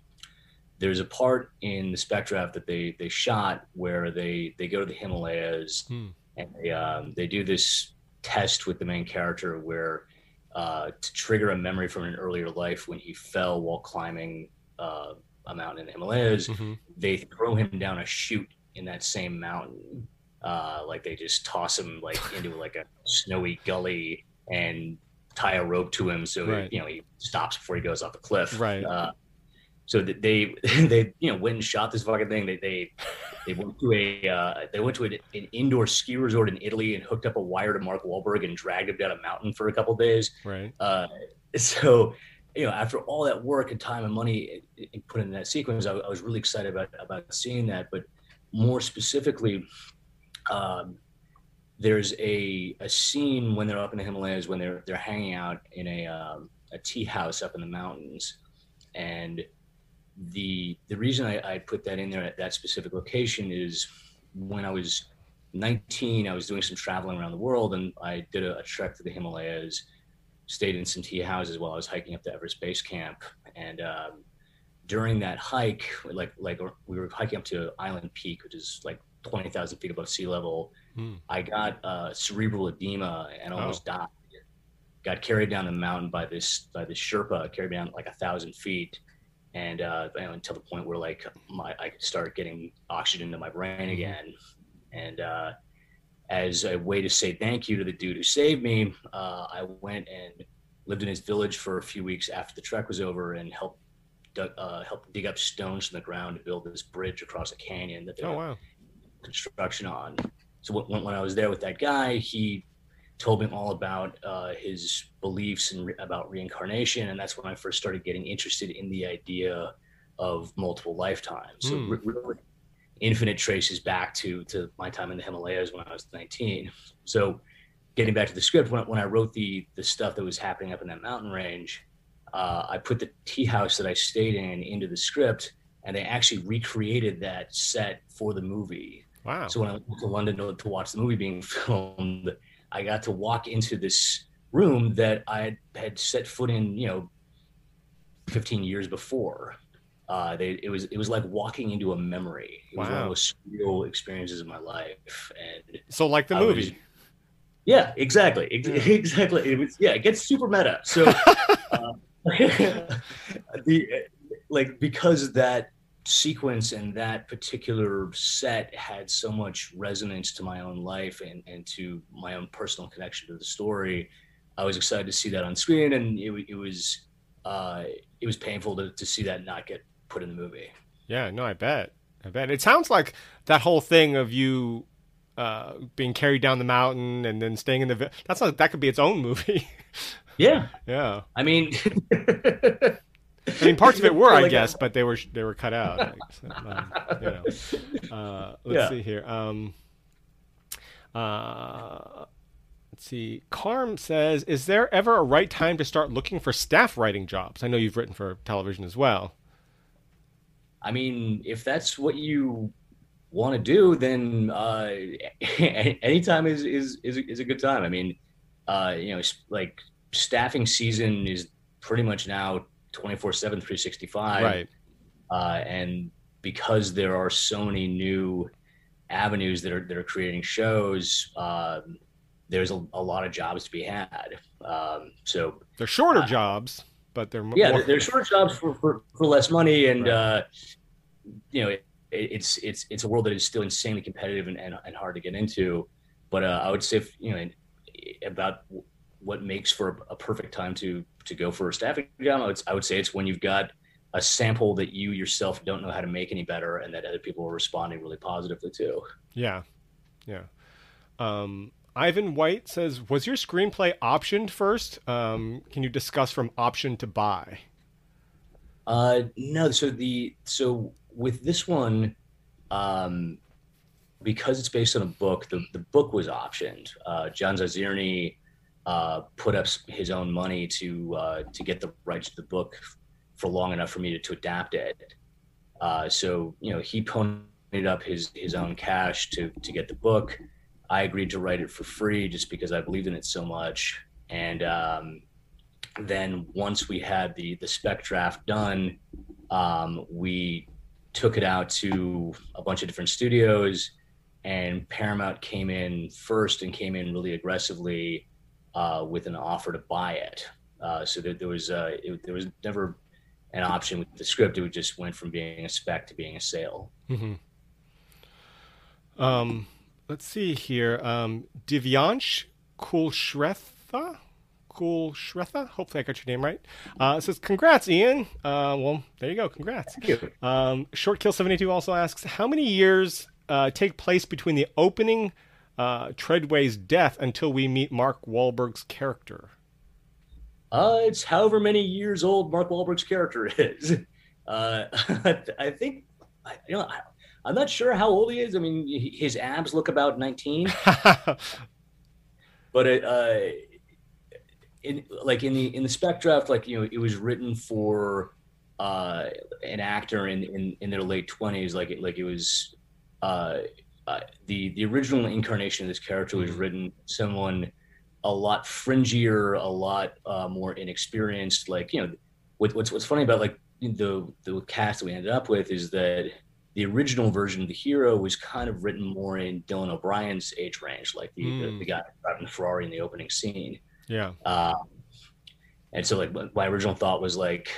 there's a part in the spec draft that they they shot where they they go to the Himalayas mm. and they um, they do this test with the main character where uh, to trigger a memory from an earlier life when he fell while climbing uh, a mountain in the Himalayas, mm-hmm. they throw him down a chute in that same mountain. Uh, like they just toss him like into like a snowy gully and tie a rope to him so right. you know he stops before he goes off the cliff. Right. Uh, so they [laughs] they you know went and shot this fucking thing. They they they went to a uh, they went to an, an, indoor ski resort in Italy and hooked up a wire to Mark Wahlberg and dragged him down a mountain for a couple days. Right. Uh, [laughs] so you know after all that work and time and money put in that sequence, I, I, was really excited about about seeing that. But more specifically. Um, there's a, a scene when they're up in the Himalayas when they're they're hanging out in a um, a tea house up in the mountains, and the the reason I, I put that in there at that specific location is when I was 19, I was doing some traveling around the world, and I did a, a trek to the Himalayas, stayed in some tea houses while I was hiking up to Everest Base Camp, and um, during that hike, like like we were hiking up to Island Peak, which is like 20,000 feet above sea level. Hmm. I got uh, cerebral edema and almost oh. died. Got carried down the mountain by this by this Sherpa, carried me down like a thousand feet and uh, you know, until the point where like my I could start getting oxygen into my brain mm-hmm. again. And uh, as a way to say thank you to the dude who saved me, uh, I went and lived in his village for a few weeks after the trek was over and helped dug, uh, helped dig up stones from the ground to build this bridge across a canyon that they oh, wow. construction on. So when, when I was there with that guy, he told me all about uh, his beliefs and re- about reincarnation, and that's when I first started getting interested in the idea of multiple lifetimes. So mm. really, infinite traces back to to my time in the Himalayas when I was 19. So getting back to the script, when, when I wrote the the stuff that was happening up in that mountain range, uh, I put the tea house that I stayed in into the script, and they actually recreated that set for the movie. Wow! So when I went to London to, to watch the movie being [laughs] filmed I got to walk into this room that I had set foot in, you know, 15 years before. Uh, they, it was it was like walking into a memory. It was wow. one of those real experiences of my life. And so, like the I movie. Was, yeah, exactly, [laughs] exactly. It was yeah, it gets super meta. So, [laughs] uh, [laughs] the like because that sequence and that particular set had so much resonance to my own life and, and to my own personal connection to the story. I was excited to see that on screen, and it, it was uh, it was painful to, to see that not get put in the movie. Yeah, no, I bet. I bet it sounds like that whole thing of you uh, being carried down the mountain and then staying in the. That's like that could be its own movie. [laughs] yeah, [laughs] yeah. I mean, [laughs] I mean, parts of it were, I guess, but they were they were cut out. Like, so, um, you know. uh, let's yeah. see here. Um, uh, let's see. Carm says, "Is there ever a right time to start looking for staff writing jobs? I know you've written for television as well." I mean, if that's what you want to do, then uh, [laughs] anytime is, is is is a good time. I mean, uh, you know, like staffing season is pretty much now 24 7 365 right. Uh, and because there are so many new avenues that are that are creating shows um, there's a, a, lot of jobs to be had. Um, so they're shorter uh, jobs but they're yeah more- they're shorter jobs for, for, for less money and right. uh, you know it, it's it's it's a world that is still insanely competitive and, and, and hard to get into but uh, i would say if, you know about what makes for a perfect time to to go for a staffing job, I would, I would say it's when you've got a sample that you yourself don't know how to make any better, and that other people are responding really positively to. Yeah, yeah. Um, Ivan White says, "Was your screenplay optioned first? Um, can you discuss from option to buy?" Uh, no. So the so with this one, um, because it's based on a book, the the book was optioned. Uh, John Zaozirny uh, put up his own money to uh, to get the rights to the book for long enough for me to, to adapt it. Uh, so you know, he ponied up his his own cash to to get the book. I agreed to write it for free just because I believed in it so much. And um, then once we had the the spec draft done, um, we took it out to a bunch of different studios, and Paramount came in first and came in really aggressively uh, with an offer to buy it. Uh, so there was uh, it, there was never an option with the script. It just went from being a spec to being a sale. Mm-hmm. Um, let's see here. Um, Divyansh Kulshretha. Cool Shretha. Hopefully, I got your name right. Uh, says, "Congrats, Ian." Uh, well, there you go. Congrats. Thank you. Um, Short Kill seventy two also asks, "How many years uh, take place between the opening uh, Treadway's death until we meet Mark Wahlberg's character?" Uh, it's however many years old Mark Wahlberg's character [laughs] is. Uh, [laughs] I think, you know, I, I'm not sure how old he is. I mean, his abs look about 19, [laughs] but it, uh, in like in the in the spec draft, like you know, it was written for uh, an actor in, in in their late 20s. Like it like it was uh, uh, the the original incarnation of this character was written someone a lot fringier, a lot uh, more inexperienced. Like you know, what, what's what's funny about like the the cast that we ended up with is that the original version of the hero was kind of written more in Dylan O'Brien's age range, like the, mm. the, the, guy driving the Ferrari in the opening scene. Yeah. Um, and so like my original thought was like,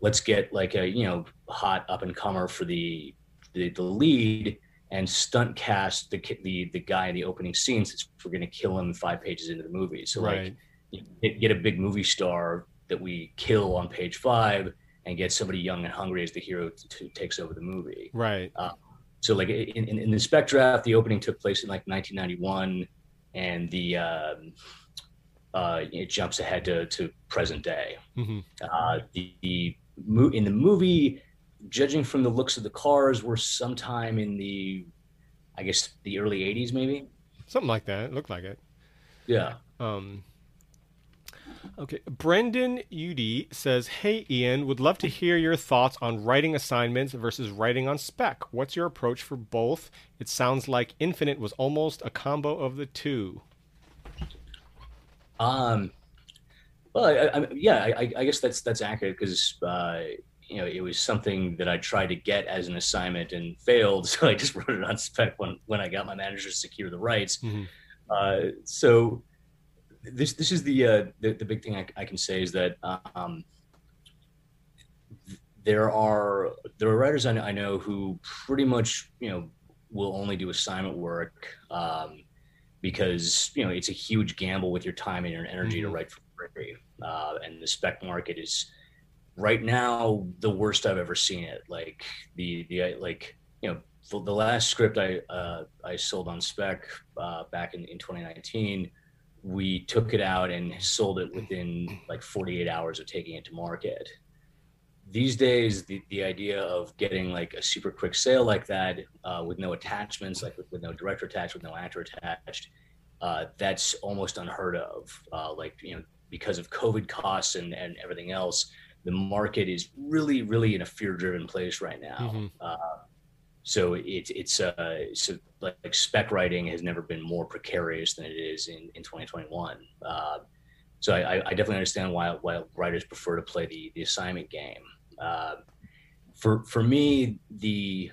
let's get like a you know hot up and comer for the, the the lead and stunt cast the the the guy in the opening scene since we're going to kill him five pages into the movie. So right. like you know, get a big movie star that we kill on page five and get somebody young and hungry as the hero to, takes over the movie. Right. Uh, so like in, in, in, the spec draft, the opening took place in like 1991, and the um, uh, it jumps ahead to, to present day. Mm-hmm. Uh, the, the in the movie, judging from the looks of the cars, were sometime in the, I guess the early 80s, maybe. Something like that. It looked like it. Yeah. Um, Okay. Brendan Ud says, Hey, Ian, would love to hear your thoughts on writing assignments versus writing on spec. What's your approach for both? It sounds like Infinite was almost a combo of the two. Um, well, I, I, yeah, I, I, guess that's that's accurate because uh, you know it was something that I tried to get as an assignment and failed, [laughs] so I just wrote it on spec when when I got my manager to secure the rights. Mm-hmm. Uh, so this this is the uh, the, the big thing I, I, can say is that um, there are there are writers I know, I know, who pretty much you know will only do assignment work um, because you know it's a huge gamble with your time and your energy mm-hmm. to write for free, uh, and the spec market is right now the worst I've ever seen it. Like the the like you know the, the last script I uh, I sold on spec uh, back in, in 2019 we took it out and sold it within like 48 hours of taking it to market. These days, the, the idea of getting like a super quick sale like that uh, with no attachments, like with, with, no director attached, with no actor attached, uh, that's almost unheard of. Uh, like, you know, because of COVID costs and, and everything else, the market is really, really in a fear driven place right now. Mm-hmm. So it's it's uh so like, like, spec writing has never been more precarious than it is in in 2021 uh, so I, I definitely understand why why writers prefer to play the the assignment game. Uh, for for me the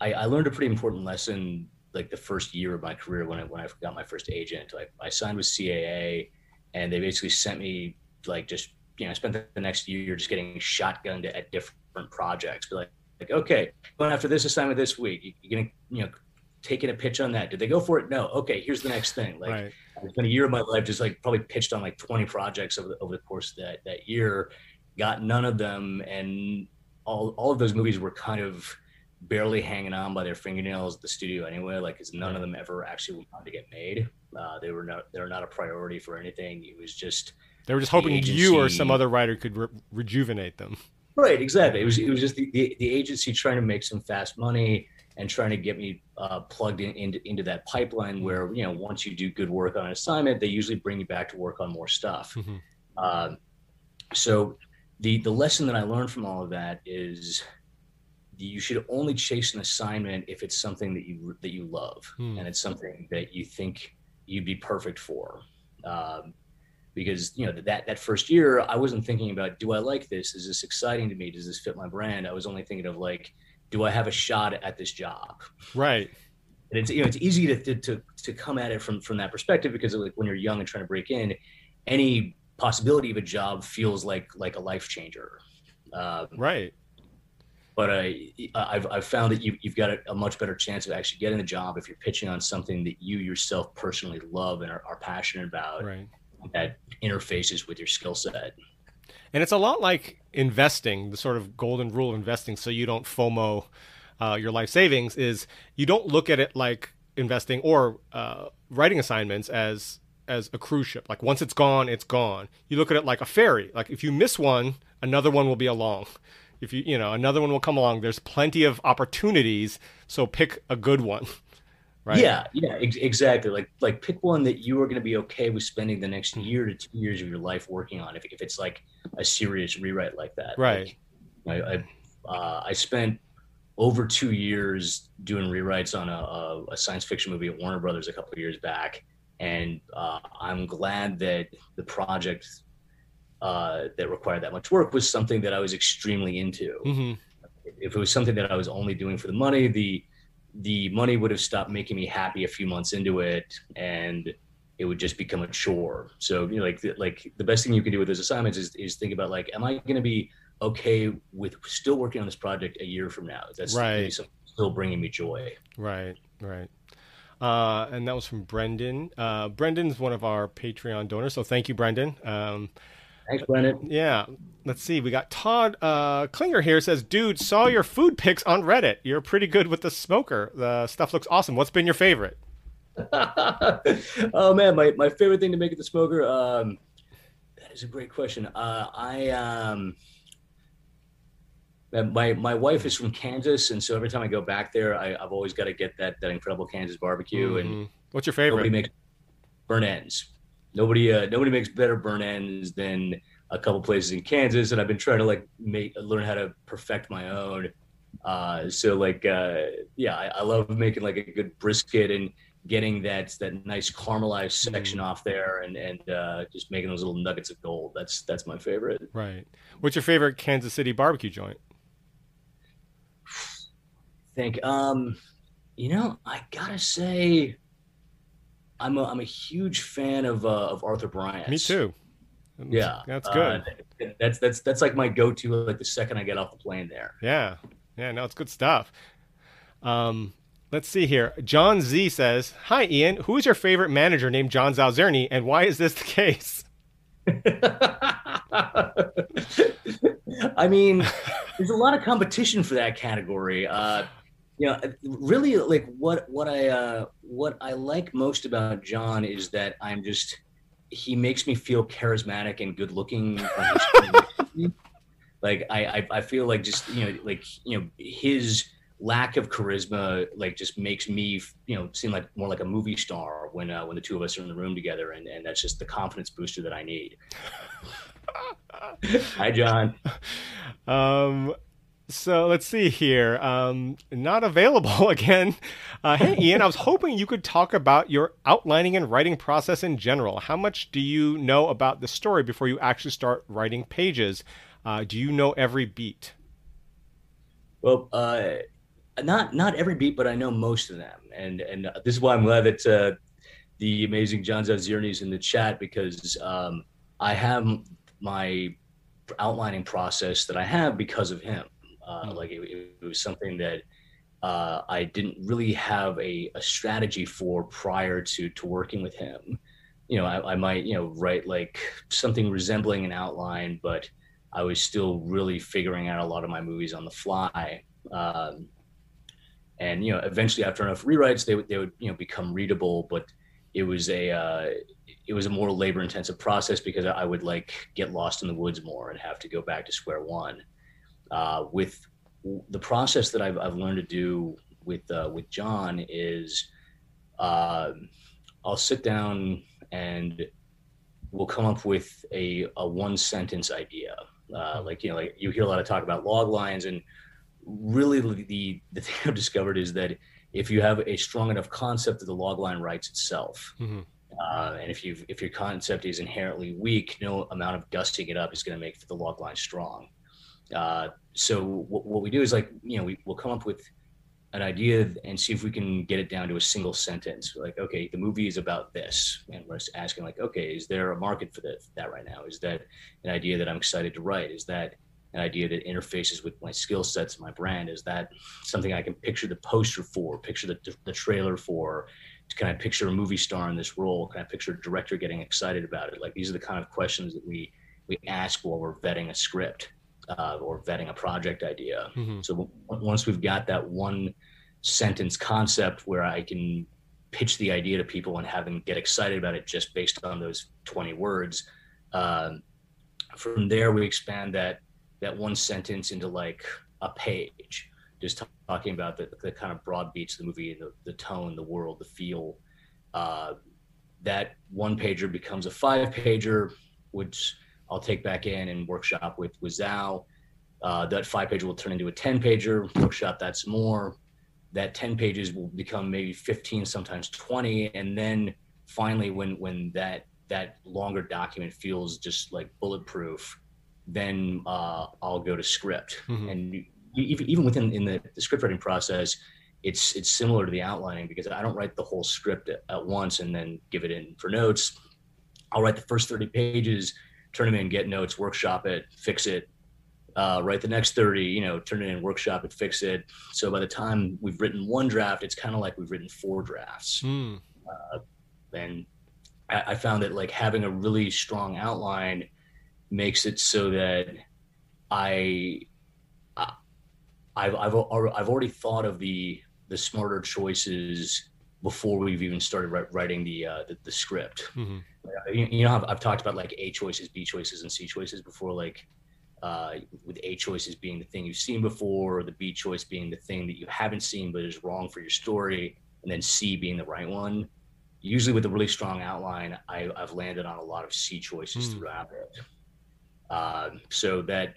I, I learned a pretty important lesson like the first year of my career when I when I got my first agent. I, I signed with CAA and they basically sent me like just you know I spent the next year just getting shotgunned at different projects. But like like, okay, going after this assignment this week, you're gonna, you know, taking a pitch on that. Did they go for it? No. Okay, here's the next thing. Like, right. it's been a year of my life, just like probably pitched on like 20 projects over the, over the course of that that year. Got none of them, and all all of those movies were kind of barely hanging on by their fingernails at the studio anyway. Like, because none of them ever actually went on to get made. Uh, they were not they were not a priority for anything. It was just they were just hoping you or some other writer could re- rejuvenate them. Right, exactly. It was it was just the, the, the agency trying to make some fast money and trying to get me uh, plugged in into, into that pipeline where you know once you do good work on an assignment, they usually bring you back to work on more stuff. Mm-hmm. Uh, so the the lesson that I learned from all of that is you should only chase an assignment if it's something that you that you love hmm. and it's something that you think you'd be perfect for. Um, because you know that that first year I wasn't thinking about do I like this? Is this exciting to me? Does this fit my brand? I was only thinking of like, do I have a shot at this job? Right. And it's you know it's easy to to to come at it from from that perspective because like when you're young and trying to break in, any possibility of a job feels like like a life changer. Um, right. But I, I've, I've found that you, you've got a, a, much better chance of actually getting the job if you're pitching on something that you yourself personally love and are, are passionate about. Right. That interfaces with your skill set. And it's a lot like investing, the sort of golden rule of investing, so you don't FOMO uh, your life savings. Is you don't look at it like investing or uh, writing assignments as as a cruise ship. Like once it's gone, it's gone. You look at it like a ferry. Like if you miss one, another one will be along. If you you know another one will come along. There's plenty of opportunities. So pick a good one. Right? Yeah, yeah, ex- exactly. Like like pick one that you are going to be okay with spending the next year to two years of your life working on. If, if it's like a serious rewrite like that, right? Like, I I, uh, I spent over two years doing rewrites on a, a, a, science fiction movie at Warner Brothers a couple of years back, and uh, I'm glad that the project uh, that required that much work was something that I was extremely into. Mm-hmm. If it was something that I was only doing for the money, the the money would have stopped making me happy a few months into it, and it would just become a chore. So you know, like the, like the best thing you can do with those assignments is is think about like, am I going to be okay with still working on this project a year from now? That's right. Still bringing me joy. Right. Right. Uh, and that was from Brendan. Uh, Brendan's one of our Patreon donors, so thank you, Brendan. Um, Thanks, Brendan. Yeah. Let's see. We got Todd uh, Klinger here says, "Dude, saw your food pics on Reddit. You're pretty good with the smoker. The stuff looks awesome. What's been your favorite?" [laughs] oh man, my, my favorite thing to make at the smoker. Um, that is a great question. Uh, I um, my my wife is from Kansas, and so every time I go back there, I, have always got to get that that incredible Kansas barbecue. Mm-hmm. And what's your favorite? Nobody makes burn ends. Nobody uh, nobody makes better burn ends than a couple places in Kansas, and I've been trying to like make learn how to perfect my own. Uh, so like uh, yeah, I, I, love making like a good brisket and getting that that nice caramelized section mm. off there, and and uh, just making those little nuggets of gold. That's that's my favorite. Right. What's your favorite Kansas City barbecue joint? [sighs] think. Um, you know, I gotta say, I'm a I'm a huge fan of uh, of Arthur Bryant. Me too. That's, yeah, that's good. Uh, that's that's that's like my go-to. Like the second I get off the plane, there. Yeah, yeah, no, it's good stuff. Um, let's see here. John Z says, "Hi, Ian. Who is your favorite manager named John Zaozirny, and why is this the case?" [laughs] I mean, there's a lot of competition for that category. Uh, you know, really, like what what I uh, what I like most about John is that I'm just he makes me feel charismatic and good looking. [laughs] like I, I I feel like just you know like you know his lack of charisma like just makes me you know seem like more like a movie star when uh, when the two of us are in the room together and and that's just the confidence booster that I need. [laughs] Hi, John. Um, so let's see here. Um, not available [laughs] again. Uh, hey, [laughs] Ian, I was hoping you could talk about your outlining and writing process in general. How much do you know about the story before you actually start writing pages? Uh, do you know every beat? Well, uh, not not every beat, but I know most of them, and and this is why I'm glad that uh, the amazing John Zaozirny is in the chat because um, I have my outlining process that I have because of him. Uh, mm. Like it, it, was something that uh, I didn't really have a, a, strategy for prior to to working with him. You know, I, I, might you know write like something resembling an outline, but I was still really figuring out a lot of my movies on the fly. Um, and you know, eventually after enough rewrites, they would they would you know become readable, but it was a uh, it was a more labor intensive process because I would like get lost in the woods more and have to go back to square one. Uh, with the process that I've, I've learned to do with uh, with John is uh, I'll sit down and we'll come up with a, a one sentence idea Uh, like you know, like you hear a lot of talk about log lines, and really the the [laughs] thing I've discovered is that if you have a strong enough concept, that the log line writes itself. Mm-hmm. Uh, and if you if your concept is inherently weak, no amount of dusting it up is going to make the log line strong. Uh, so what, what, we do is like you know we will come up with an idea and see if we can get it down to a single sentence. Like, okay, the movie is about this, and we're asking like, okay, is there a market for that that right now? Is that an idea that I'm excited to write? Is that an idea that interfaces with my skill sets, my brand? Is that something I can picture the poster for, picture the, the trailer for? Can I picture a movie star in this role? Can I picture a director getting excited about it? Like these are the kind of questions that we we ask while we're vetting a script uh, or vetting a project idea. Mm-hmm. So once we've got that one sentence concept where I can pitch the idea to people and have them get excited about it just based on those 20 words. Um, from there, we expand that that one sentence into like a page, just talking about the, the kind of broad beats of the movie, the, the tone, the world, the feel. Uh, that one pager becomes a five pager, which I'll take back in and workshop with with Zhao. Uh, that five pager will turn into a 10 pager, workshop that's more. That 10 pages will become maybe 15, sometimes 20. And then finally, when when that that longer document feels just like bulletproof, then uh, I'll go to script. Mm-hmm. And even within in the, the, script writing process, it's it's similar to the outlining because I don't write the whole script at, at once and then give it in for notes. I'll write the first 30 pages, turn them in, get notes, workshop it, fix it, uh, write the next 30, you know, turn it in, workshop it, fix it. So by the time we've written one draft, it's kind of like we've written four drafts. Mm. Uh, and I, I, found that like having a really strong outline makes it so that I, I I've, I've, I've already thought of the, the smarter choices before we've even started writing the, uh, the, the, script. Mm-hmm. You, you, know, I've, I've talked about like A choices, B choices, and C choices before, like, uh, with A choices being the thing you've seen before, or the B choice being the thing that you haven't seen but is wrong for your story, and then C being the right one. Usually, with a really strong outline, I, have landed on a lot of C choices mm. throughout it. Uh, so that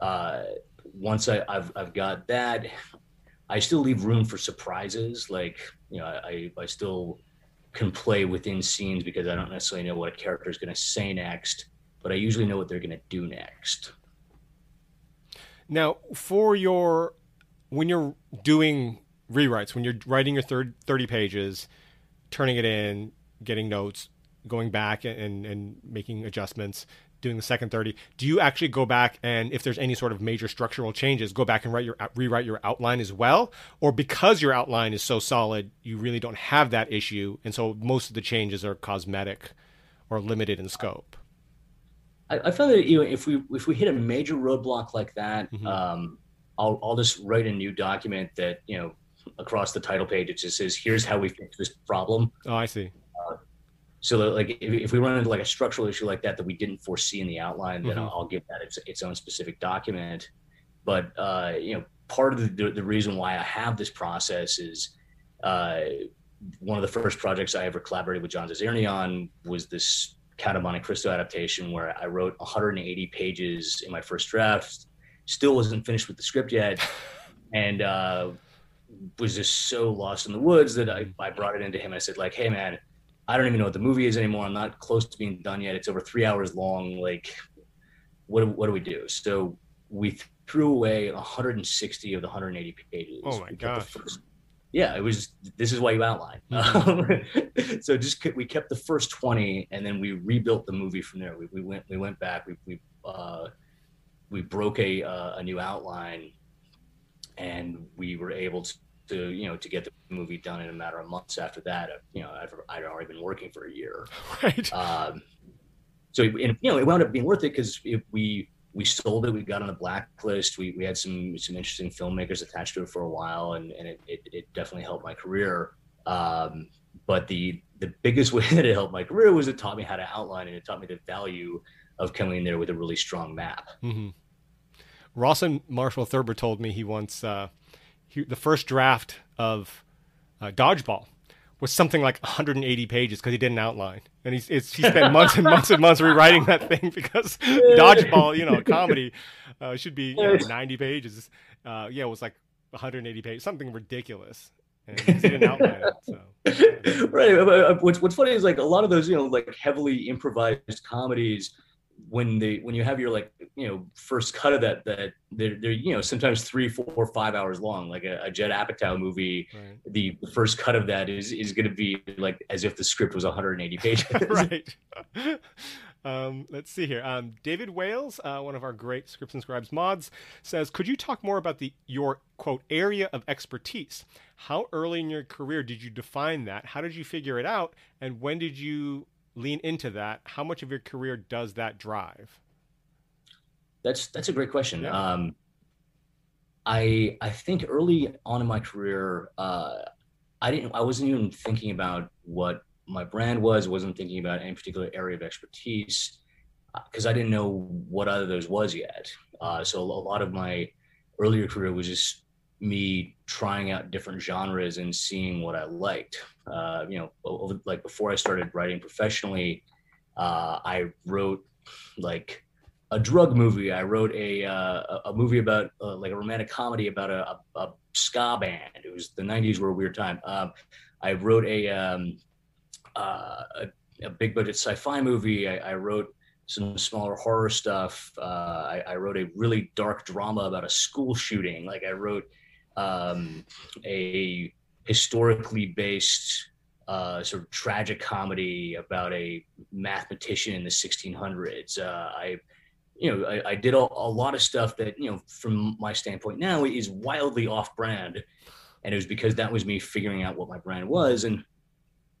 uh, once I, have I've got that, I still leave room for surprises. Like you know, I I still can play within scenes because I don't necessarily know what a character is going to say next but I usually know what they're going to do next. Now, for your when you're doing rewrites, when you're writing your third 30 pages, turning it in, getting notes, going back and, and making adjustments, doing the second 30, do you actually go back and if there's any sort of major structural changes, go back and write your rewrite your outline as well? Or because your outline is so solid, you really don't have that issue and so most of the changes are cosmetic or limited in scope? I, I found that you know if we if we hit a major roadblock like that, mm-hmm. um, I'll I'll just write a new document that you know across the title page it just says here's how we fix this problem. Oh, I see. So that, like if, if, we run into like a structural issue like that that we didn't foresee in the outline, then mm-hmm. I'll, I'll, give that its, its own specific document. But uh, you know, part of the, the reason why I have this process is uh, one of the first projects I ever collaborated with John Zaozirny on was this Count of Monte Cristo adaptation where I wrote 180 pages in my first draft. Still wasn't finished with the script yet, [laughs] and uh, was just so lost in the woods that I, I brought it into him. I said like, "Hey man, I don't even know what the movie is anymore. I'm not close to being done yet. It's over three hours long. Like, what what do we do?" So we threw away 160 of the 180 pages. Oh my gosh! yeah, it was. This is why you outline. Mm-hmm. [laughs] so just we kept the first twenty, and then we rebuilt the movie from there. We, we went we went back. We we uh, we broke a uh, a new outline, and we were able to, you know to get the movie done in a matter of months. After that, uh, you know, I've I'd already been working for a year. [laughs] Right. Um, so and, you know, it wound up being worth it because we we sold it. We got on the blacklist. We, we had some some interesting filmmakers attached to it for a while, and, and it, it, it definitely helped my career. Um, but the the biggest [laughs] way that it helped my career was it taught me how to outline, and it taught me the value of coming in there with a really strong map. Mm-hmm. Rawson Marshall Thurber told me he once uh, the first draft of uh, Dodgeball was something like 180 pages because he didn't outline, and he's he spent [laughs] months and months and months rewriting that thing [laughs] because dodgeball, you know, comedy uh, should be you know, 90 pages. Uh, yeah, it was like 180 pages, something ridiculous. And he didn't outline it, so. [laughs] right. What's what's funny is like a lot of those, you know, like heavily improvised comedies when they when you have your like you know first cut of that that they're, they're you know sometimes three four five hours long like a, a Judd Apatow movie right. the, the first cut of that is is going to be like as if the script was 180 pages. [laughs] Right. [laughs] Um, let's see here. Um, David Wales uh, one of our great scripts and scribes mods says could you talk more about the your quote area of expertise? How early in your career did you define that? How did you figure it out? And when did you lean into that, how much of your career does that drive? That's that's a great question. Yeah. Um, I I think early on in my career, uh, I didn't I wasn't even thinking about what my brand was. wasn't thinking about any particular area of expertise because uh, I didn't know what other those was yet. Uh, so a lot of my earlier career was just me trying out different genres and seeing what I liked. Uh, you know, over, like before I started writing professionally, uh, I wrote like a drug movie. I wrote a uh, a movie about uh, like a romantic comedy about a, a, a, ska band. It was the '90s were a weird time. Um, I wrote a, um, uh, a, a big budget sci-fi movie. I, I wrote some smaller horror stuff. Uh, I, I, wrote a really dark drama about a school shooting. Like I wrote um, a historically based uh, sort of tragic comedy about a mathematician in the 1600s. Uh, I, you know, I, I did a, a, lot of stuff that, you know, from my standpoint now is wildly off brand. And it was because that was me figuring out what my brand was. And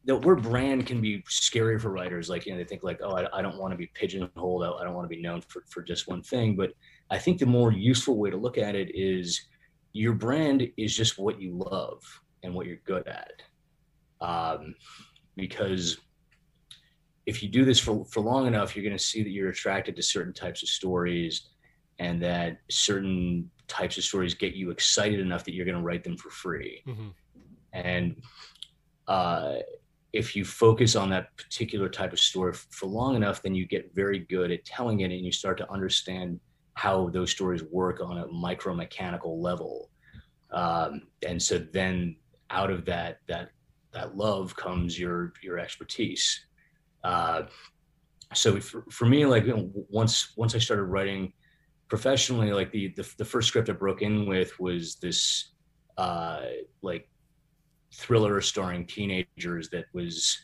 the word brand can be scary for writers. Like, you know, they think like, oh, I, I don't want to be pigeonholed. I, I don't want to be known for, for just one thing. But I think the more useful way to look at it is your brand is just what you love and what you're good at. Um, because if you do this for, for long enough, you're going to see that you're attracted to certain types of stories and that certain types of stories get you excited enough that you're going to write them for free. Mm-hmm. And uh, if you focus on that particular type of story for long enough, then you get very good at telling it and you start to understand how those stories work on a micro mechanical level. Um, and so then out of that that that love comes your your expertise. Uh, so for, for me, like you know, once once I started writing professionally, like the, the the first script I broke in with was this uh, like thriller starring teenagers that was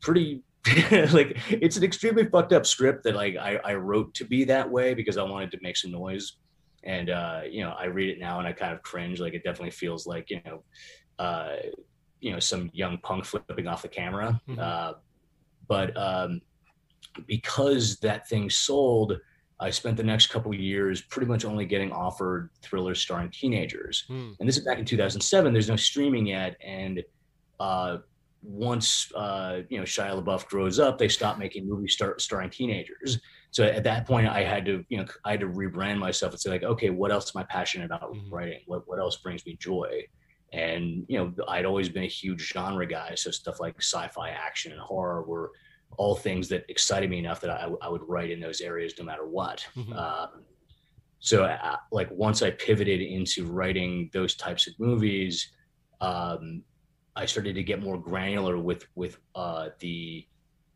pretty [laughs] like it's an extremely fucked up script that like I, I wrote to be that way because I wanted to make some noise. And uh, you know, I read it now and I kind of cringe. Like it definitely feels like, you know, uh, you know, some young punk flipping off the camera. Mm-hmm. Uh, but um, because that thing sold, I spent the next couple years pretty much only getting offered thrillers starring teenagers. Mm. And this is back in 2007. There's no streaming yet, and uh, once uh, you know Shia LaBeouf grows up, they stop making movies start starring teenagers. So at that point, I had to you know I had to rebrand myself and say like, okay, what else am I passionate about mm-hmm. writing? What what else brings me joy? And you know, I'd always been a huge genre guy, so stuff like sci-fi, action, and horror were all things that excited me enough that I, I would write in those areas no matter what. Mm-hmm. Um, so uh, like once I pivoted into writing those types of movies. Um, I started to get more granular with with uh, the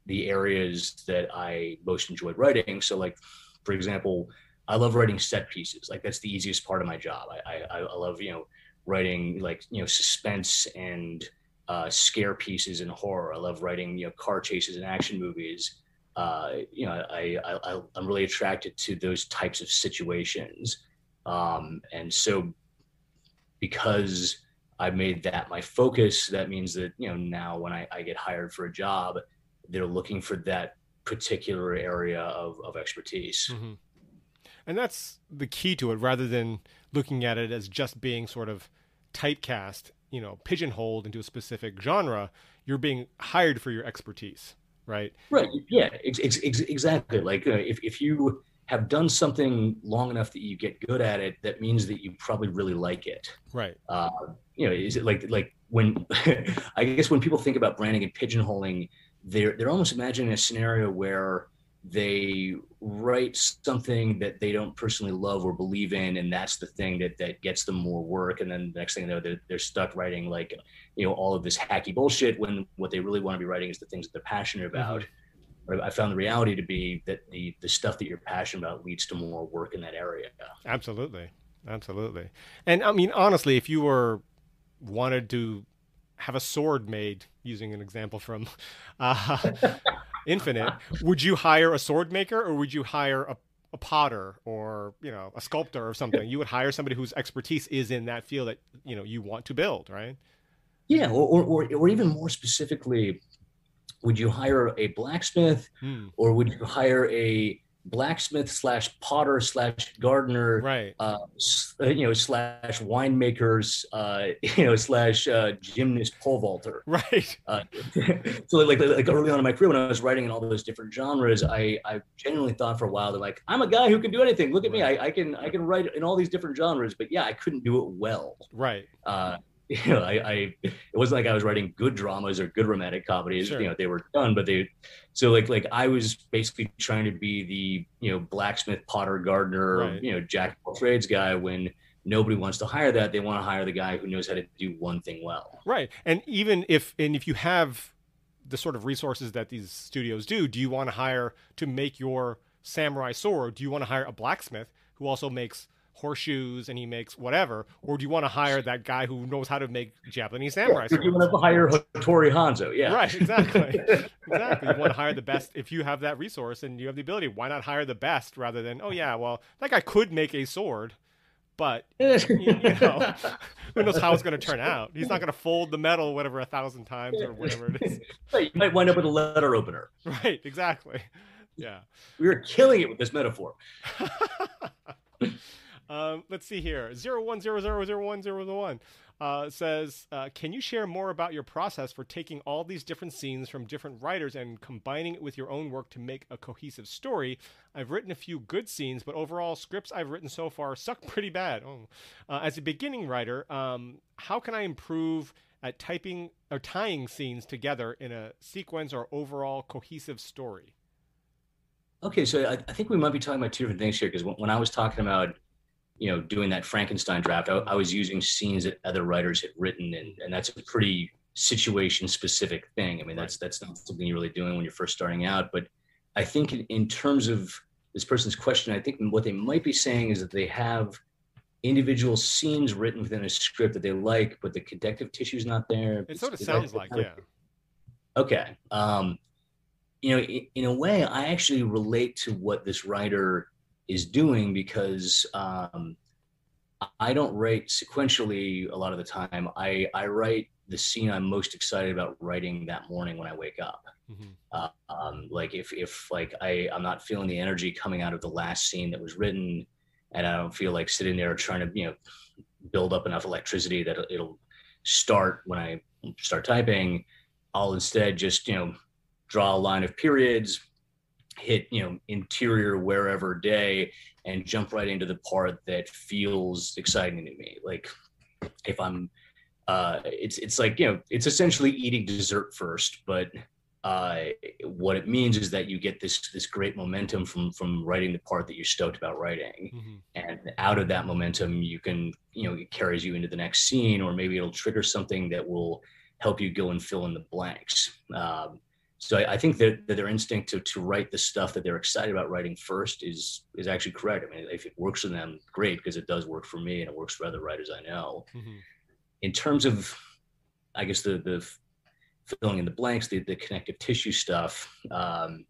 the areas that I most enjoyed writing. So, like for example, I love writing set pieces. Like that's the easiest part of my job. I I, I love you know writing like you know suspense and uh, scare pieces and horror. I love writing you know car chases and action movies. Uh, you know, I, I I'm really attracted to those types of situations, um, and so because I made that my focus. That means that, you know, now when I, I get hired for a job, they're looking for that particular area of, of expertise. Mm-hmm. And that's the key to it rather than looking at it as just being sort of typecast, you know, pigeonholed into a specific genre. You're being hired for your expertise, right? Right. Yeah, ex- ex- exactly. Like uh, if, if you, have done something long enough that you get good at it, that means that you probably really like it. Right. Uh, you know, is it like like when [laughs] I guess when people think about branding and pigeonholing, they're they're almost imagining a scenario where they write something that they don't personally love or believe in and that's the thing that that gets them more work and then the next thing you know they're, they're stuck writing like you know all of this hacky bullshit when what they really want to be writing is the things that they're passionate about mm-hmm. I found the reality to be that the the stuff that you're passionate about leads to more work in that area absolutely absolutely and i mean honestly if you were wanted to have a sword made using an example from [laughs] uh, Infinite, would you hire a sword maker or would you hire a, a potter or you know a sculptor or something? You would hire somebody whose expertise is in that field that you know you want to build, right? Yeah, or or, or even more specifically, would you hire a blacksmith hmm. or would you hire a blacksmith slash potter slash gardener, right? Uh, uh, you know, slash winemakers, uh, [laughs] you know, slash uh, gymnast pole vaulter, [laughs] right? Uh, [laughs] so like, like, like early on in my career when I was writing in all those different genres, I I genuinely thought for a while that like I'm a guy who can do anything. Look at me, I, I can I can write in all these different genres, but yeah, I couldn't do it well, right? [laughs] You know, I, I, it wasn't like I was writing good dramas or good romantic comedies. Sure. You know, they were done, but they, so like, like I was basically trying to be the, you know, blacksmith, potter, gardener, right. you know, jack of all trades guy when nobody wants to hire that. They want to hire the guy who knows how to do one thing well. Right. And even if, and if you have the sort of resources that these studios do, do you want to hire to make your samurai sword? Do you want to hire a blacksmith who also makes horseshoes and he makes whatever, or do you want to hire that guy who knows how to make Japanese samurai? Yeah, you want to hire Hattori Hanzo, yeah, right, exactly, [laughs] exactly. You want to hire the best if you have that resource and you have the ability. Why not hire the best rather than oh yeah, well that guy could make a sword. But [laughs] you, you know, [laughs] who knows how it's going to turn out? He's not going to fold the metal whatever a thousand times or whatever it is. you might wind up with a letter opener. Right, exactly. Yeah, we were killing it with this metaphor. Um, let's see here. Zero one zero zero zero one zero one uh, says, uh, "Can you share more about your process for taking all these different scenes from different writers and combining it with your own work to make a cohesive story? I've written a few good scenes, but overall, scripts I've written so far suck pretty bad. Oh. Uh, as a beginning writer, um, how can I improve?" At typing or tying scenes together in a sequence or overall cohesive story. Okay, so I, I think we might be talking about two different things here because when, when I was talking about you know, doing that Frankenstein draft, I, I, was using scenes that other writers had written, and, and that's a pretty situation specific thing. I mean, that's that's not something you're really doing when you're first starting out. But I think in, in terms of this person's question, I think what they might be saying is that they have individual scenes written within a script that they like, but the connective tissue is not there. It sort of sounds like, yeah. Okay. Um, you know, in, in a way, I actually relate to what this writer is doing because um, I don't write sequentially a lot of the time. I, I write the scene I'm most excited about writing that morning when I wake up. Mm-hmm. Uh, um, like if, if like I, I'm not feeling the energy coming out of the last scene that was written and I don't feel like sitting there trying to, you know, build up enough electricity that it'll start when I start typing, I'll instead just, you know, draw a line of periods, hit you know interior wherever day and jump right into the part that feels exciting to me. Like if i'm uh it's it's like you know it's essentially eating dessert first but uh what it means is that you get this this great momentum from from writing the part that you're stoked about writing. Mm-hmm. and out of that momentum you can you know it carries you into the next scene or maybe it'll trigger something that will help you go and fill in the blanks. Um, so I, I, think that, that their instinct to, to write the stuff that they're excited about writing first is is actually correct. I mean, if it works for them, great, because it does work for me and it works for other writers I know. Mm-hmm. In terms of, I guess the the filling in the blanks, the, the connective tissue stuff. Um,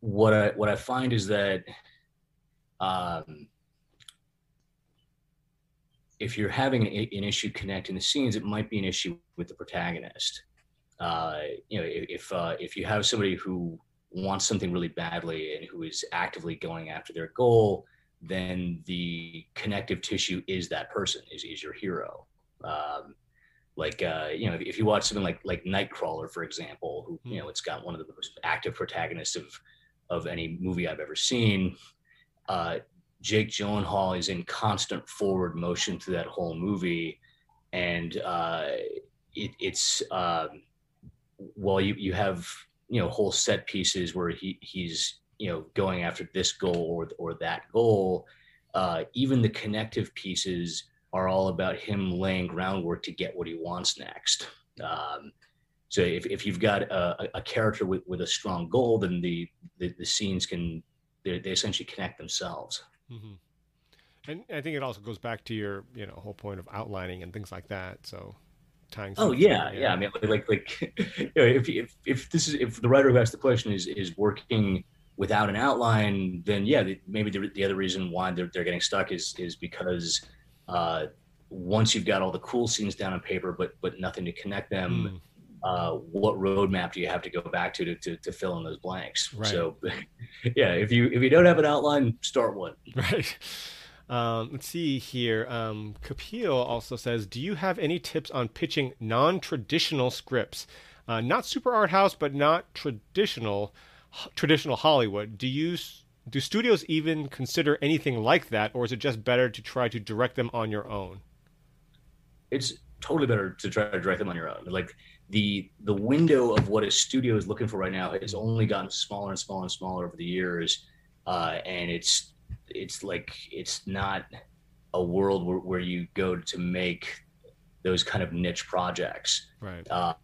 what I what I find is that um, if you're having an, an issue connecting the scenes, it might be an issue with the protagonist uh, you know, if uh, if you have somebody who wants something really badly and who is actively going after their goal, then the connective tissue is that person, is, is your hero. Um, like uh, you know, if, if, you watch something like like Nightcrawler, for example, who you know, it's got one of the most active protagonists of of any movie I've ever seen. Uh, Jake Gyllenhaal is in constant forward motion through that whole movie, and uh, it, it's um, well, you you have you know whole set pieces where he he's you know going after this goal or or that goal. Uh, even the connective pieces are all about him laying groundwork to get what he wants next. Um, so if, if you've got a, a character with, with a strong goal, then the, the, the scenes can, they, essentially connect themselves. Mm-hmm. And I think it also goes back to your, you know, whole point of outlining and things like that. So tying. Oh yeah, yeah, yeah. I mean, like, like, [laughs] you know, if, if, if this is, if the writer who asked the question is, is working without an outline, then yeah, maybe the, the other reason why they're, they're getting stuck is, is because, uh, once you've got all the cool scenes down on paper, but, but nothing to connect them, mm uh, what roadmap do you have to go back to to, to, to fill in those blanks? Right. So, [laughs] yeah, if you if you don't have an outline, start one. [laughs] Right. Um, let's see here. Um, Kapil also says, "Do you have any tips on pitching non-traditional scripts? Uh, not super art house, but not traditional traditional Hollywood. Do you do studios even consider anything like that, or is it just better to try to direct them on your own?" It's totally better to try to direct them on your own. Like the the window of what a studio is looking for right now has only gotten smaller and smaller and smaller over the years, uh, and it's it's like it's not a world where, where you go to make those kind of niche projects. Right. Uh,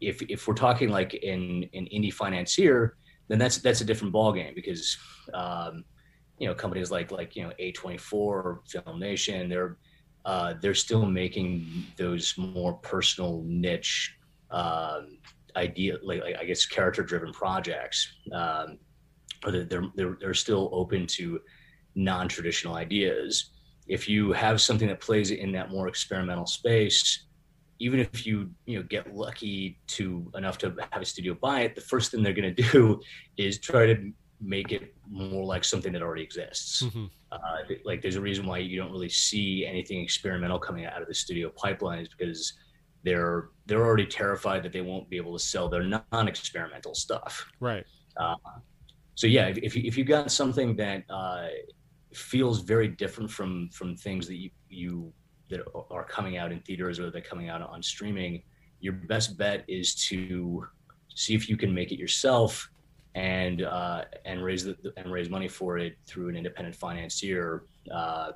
if if we're talking like in an indie financier, then that's that's a different ballgame because um, you know companies like like you know A24, Film Nation, they're uh, they're still making those more personal niche um, idea like, like, i guess character driven projects um, or they're, they're, they're still open to non-traditional ideas if you have something that plays in that more experimental space even if you you know get lucky to enough to have a studio buy it the first thing they're going to do [laughs] is try to make it more like something that already exists. Mm-hmm. Uh, like there's a reason why you don't really see anything experimental coming out of the studio pipelines because they're they're already terrified that they won't be able to sell their non-experimental stuff. Right. Uh, so yeah, if if you, if you got something that uh, feels very different from from things that you you that are coming out in theaters or that are coming out on streaming, your best bet is to see if you can make it yourself and uh, and raise the and raise money for it through an independent financier uh,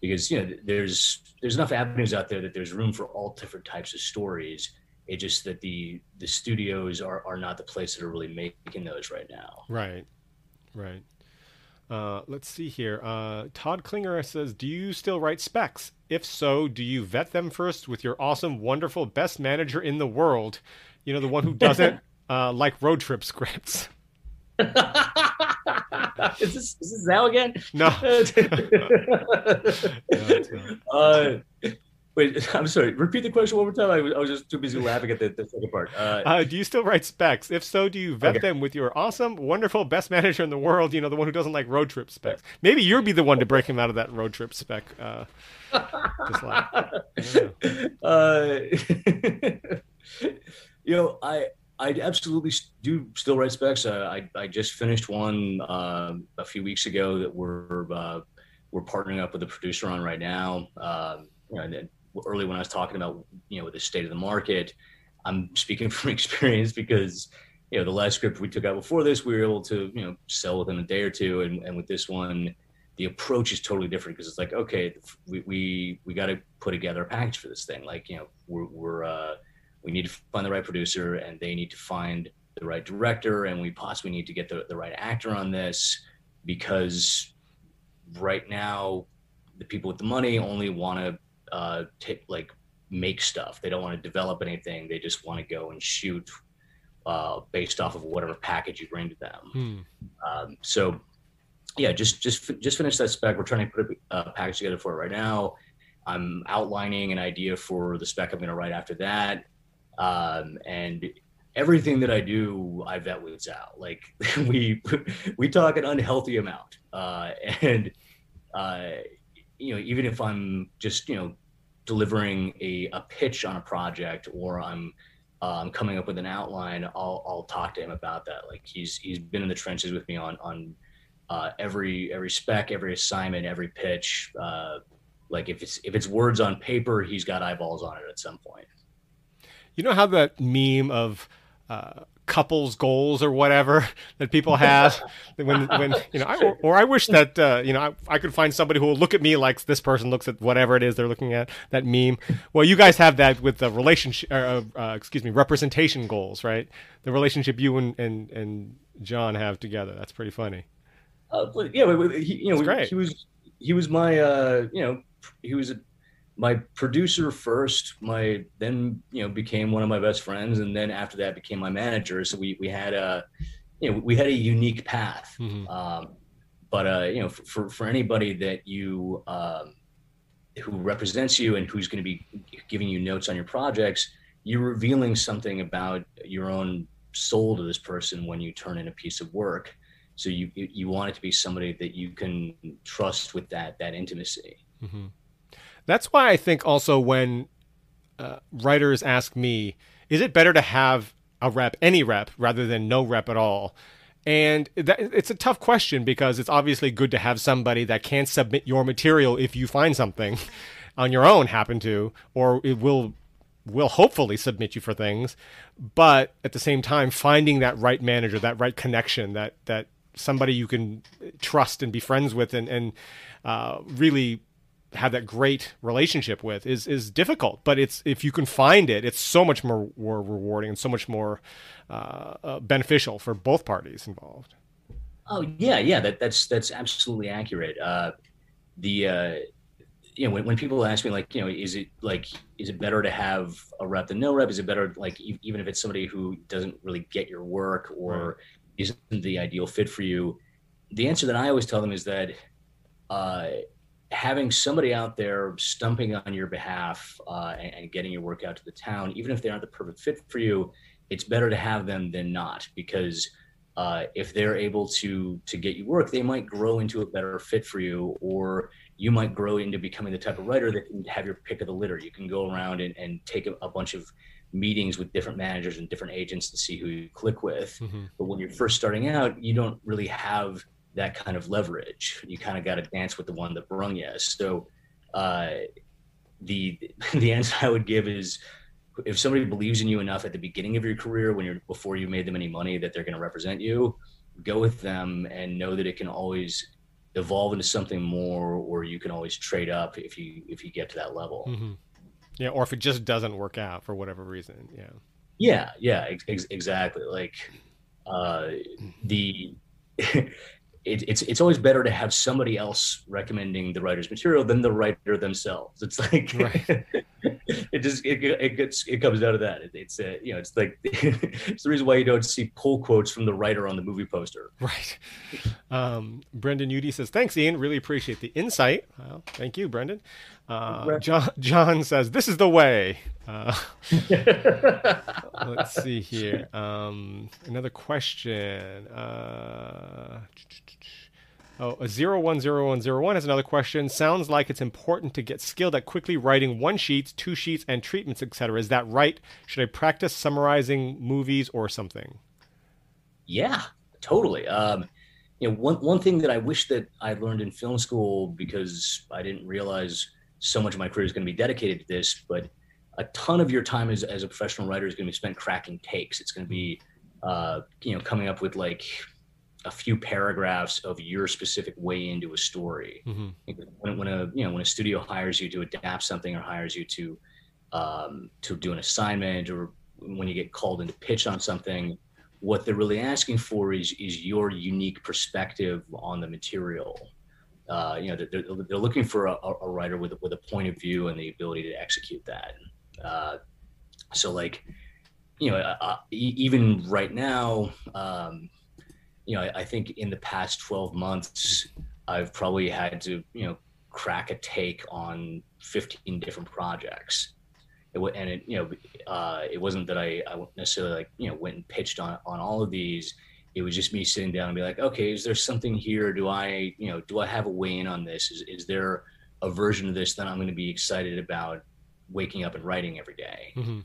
because you know there's there's enough avenues out there that there's room for all different types of stories it just that the the studios are are not the place that are really making those right now right right uh, let's see here. Uh, Todd Klinger says, "Do you still write specs? If so, do you vet them first with your awesome, wonderful, best manager in the world? You know, the one who doesn't [laughs] uh, like road trip scripts. [laughs] is this is this now again? No. [laughs] no uh, wait, [laughs] I'm sorry. Repeat the question one more time. I was, I was just too busy laughing at the, the second part. Uh, [laughs] uh, do you still write specs? If so, do you vet okay. them with your awesome, wonderful, best manager in the world? You know, the one who doesn't like road trip specs. Maybe you'll be the one to break him out of that road trip spec. Uh, [laughs] just like, uh, you know, I I absolutely do still write specs. Uh, I I just finished one uh, a few weeks ago that we're uh, we're partnering up with a producer on right now. Um, know, early when I was talking about you know the state of the market, I'm speaking [laughs] from experience because you know the last script we took out before this we were able to you know sell within a day or two, and, and with this one the approach is totally different because it's like okay we we, we got to put together a package for this thing. Like you know we're we're uh, we need to find the right producer and they need to find the right director and we possibly need to get the, the right actor on this because right now the people with the money only want to uh, take like make stuff. They don't want to develop anything. They just want to go and shoot uh, based off of whatever package you bring to them. Hmm. um, so yeah just just just finish that spec. We're trying to put a package together for it right now. I'm outlining an idea for the spec i'm going to write after that. Um, and everything that I do, I vet with Sal. Like [laughs] we we talk an unhealthy amount, uh, and uh, you know, even if I'm just you know delivering a, a pitch on a project or I'm um, coming up with an outline, I'll I'll talk to him about that. Like he's he's been in the trenches with me on on uh, every every spec, every assignment, every pitch. Uh, like if it's if it's words on paper, he's got eyeballs on it at some point. You know how that meme of uh, couples goals or whatever [laughs] that people have when when you know I, or, or, I wish that uh, you know I, I, could find somebody who will look at me like this person looks at whatever it is they're looking at that meme. Well you guys have that with the relationship uh, uh, excuse me representation goals right? The relationship you and and, and John have together. That's pretty funny. Uh, yeah he, you know he was he was my uh, you know he was a my producer first, my then you know became one of my best friends, and then after that became my manager. So we we had a you know we had a unique path. Mm-hmm. Um, but uh, you know for, for, for anybody that you um, who represents you and who's going to be giving you notes on your projects, you're revealing something about your own soul to this person when you turn in a piece of work. So you you want it to be somebody that you can trust with that that intimacy. Mm-hmm. That's why I think also when uh, writers ask me, is it better to have a rep, any rep, rather than no rep at all? And that, it's a tough question because it's obviously good to have somebody that can submit your material if you find something [laughs] on your own happen to, or it will will hopefully submit you for things. But at the same time, finding that right manager, that right connection, that that somebody you can trust and be friends with, and and uh, really have that great relationship with is is difficult. But it's if you can find it, it's so much more, more rewarding and so much more uh, uh, beneficial for both parties involved. Oh yeah, yeah, that that's that's absolutely accurate. Uh, the uh, you know when, when people ask me like you know is it like is it better to have a rep than no rep? Is it better like e- even if it's somebody who doesn't really get your work or right. isn't the ideal fit for you? The answer that I always tell them is that uh, having somebody out there stumping on your behalf uh, and, and, getting your work out to the town, even if they aren't the perfect fit for you, it's better to have them than not because uh, if they're able to to get you work, they might grow into a better fit for you, or you might grow into becoming the type of writer that can have your pick of the litter. You can go around and, and take a, a bunch of meetings with different managers and different agents to see who you click with. Mm-hmm. But when you're first starting out, you don't really have that kind of leverage. You kind of got to dance with the one that brung you. So uh, the [laughs] the answer I would give is if somebody believes in you enough at the beginning of your career when you're before you made them any money that they're going to represent you, go with them and know that it can always evolve into something more or you can always trade up if you if you get to that level. Mm-hmm. Yeah, or if it just doesn't work out for whatever reason. Yeah. Yeah, yeah, ex- exactly. Like uh, the [laughs] it, it's it's always better to have somebody else recommending the writer's material than the writer themselves. It's like right. [laughs] it just it, it gets it comes out of that. It, it's uh, you know it's like [laughs] it's the reason why you don't see pull quotes from the writer on the movie poster. Right. Um, Brendan Udy says thanks, Ian. Really appreciate the insight. Well, thank you, Brendan. Uh, John John says this is the way. Uh, [laughs] let's see here. Um, another question. Uh, Oh, a 010101 has another question. Sounds like it's important to get skilled at quickly writing one sheets, two sheets, and treatments, etc. Is that right? Should I practice summarizing movies or something? Yeah, totally. Um, you know, one one thing that I wish that I learned in film school because I didn't realize so much of my career is going to be dedicated to this, but a ton of your time as, as a professional writer is going to be spent cracking takes. It's going to be, uh, you know, coming up with like a few paragraphs of your specific way into a story. Mm-hmm. When, when a you know when a studio hires you to adapt something or hires you to um, to do an assignment or when you get called in to pitch on something, what they're really asking for is is your unique perspective on the material. Uh, you know, they're, they're looking for a, a, writer with with a point of view and the ability to execute that. Uh, so, like, you know, uh, even right now, um, you know, I, I think in the past 12 months, I've probably had to, you know, crack a take on 15 different projects. It, and it, you know, uh, it wasn't that I, I necessarily like, you know, went and pitched on, on all of these. It was just me sitting down and be like, okay, is there something here? Do I, you know, do I have a way in on this? Is, is there a version of this that I'm going to be excited about waking up and writing every day? Mm-hmm.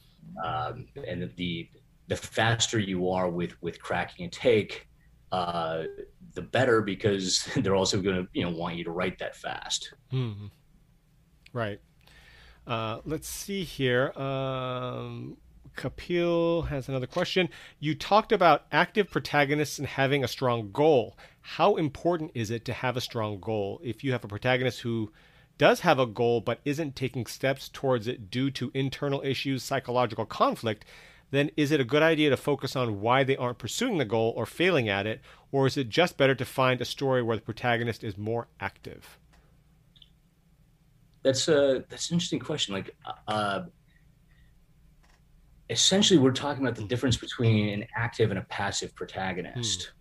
um, and the the faster you are with with cracking a take, uh, the better because [laughs] they're also going to you know want you to write that fast. Mm-hmm. Right. Uh, let's see here. Um, Kapil has another question. You talked about active protagonists and having a strong goal. How important is it to have a strong goal? If you have a protagonist who does have a goal but isn't taking steps towards it due to internal issues, psychological conflict, then is it a good idea to focus on why they aren't pursuing the goal or failing at it? Or is it just better to find a story where the protagonist is more active? That's a that's an interesting question. Like, uh, essentially, we're talking about the difference between an active and a passive protagonist. Hmm.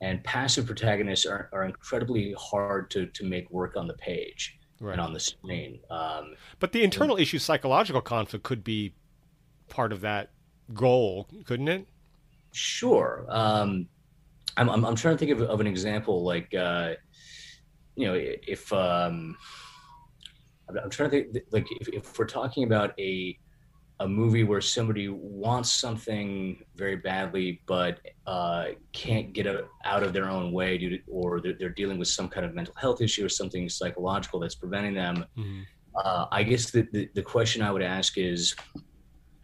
And passive protagonists are, are incredibly hard to to make work on the page right. and on the screen. Um, but the internal issue, psychological conflict, could be part of that goal, couldn't it? Sure. Um, I'm, I'm, I'm trying to think of, of an example like, uh, you know, if um, I'm trying to think like if, if we're talking about a a movie where somebody wants something very badly but uh, can't get out of their own way due to, or they're, they're, dealing with some kind of mental health issue or something psychological that's preventing them mm-hmm. uh, i guess the, the, the, question i would ask is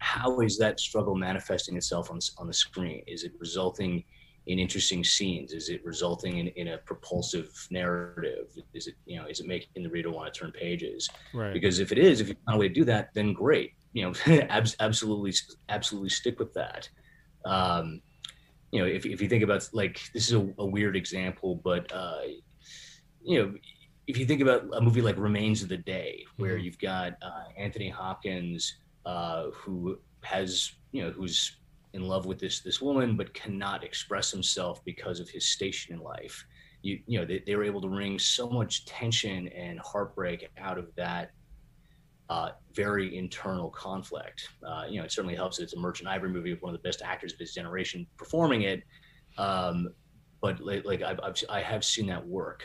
how is that struggle manifesting itself on, on the screen? Is it resulting in interesting scenes? Is it resulting in, in a propulsive narrative? Is it, you know, is it making the reader want to turn pages? Right. Because if it is, if you find a way to do that, then great. You know, [laughs] absolutely, absolutely stick with that. Um, you know, if, if you think about like, this is a, a weird example, but, uh, you know, if you think about a movie like Remains of the Day, where mm-hmm. you've got uh, Anthony Hopkins, uh, who has you know who's in love with this this woman but cannot express himself because of his station in life you you know they, they were able to wring so much tension and heartbreak out of that uh, very internal conflict. Uh, you know, it certainly helps that it's a Merchant Ivory movie with one of the best actors of his generation performing it. Um, but like, like I've, I've, I have seen that work.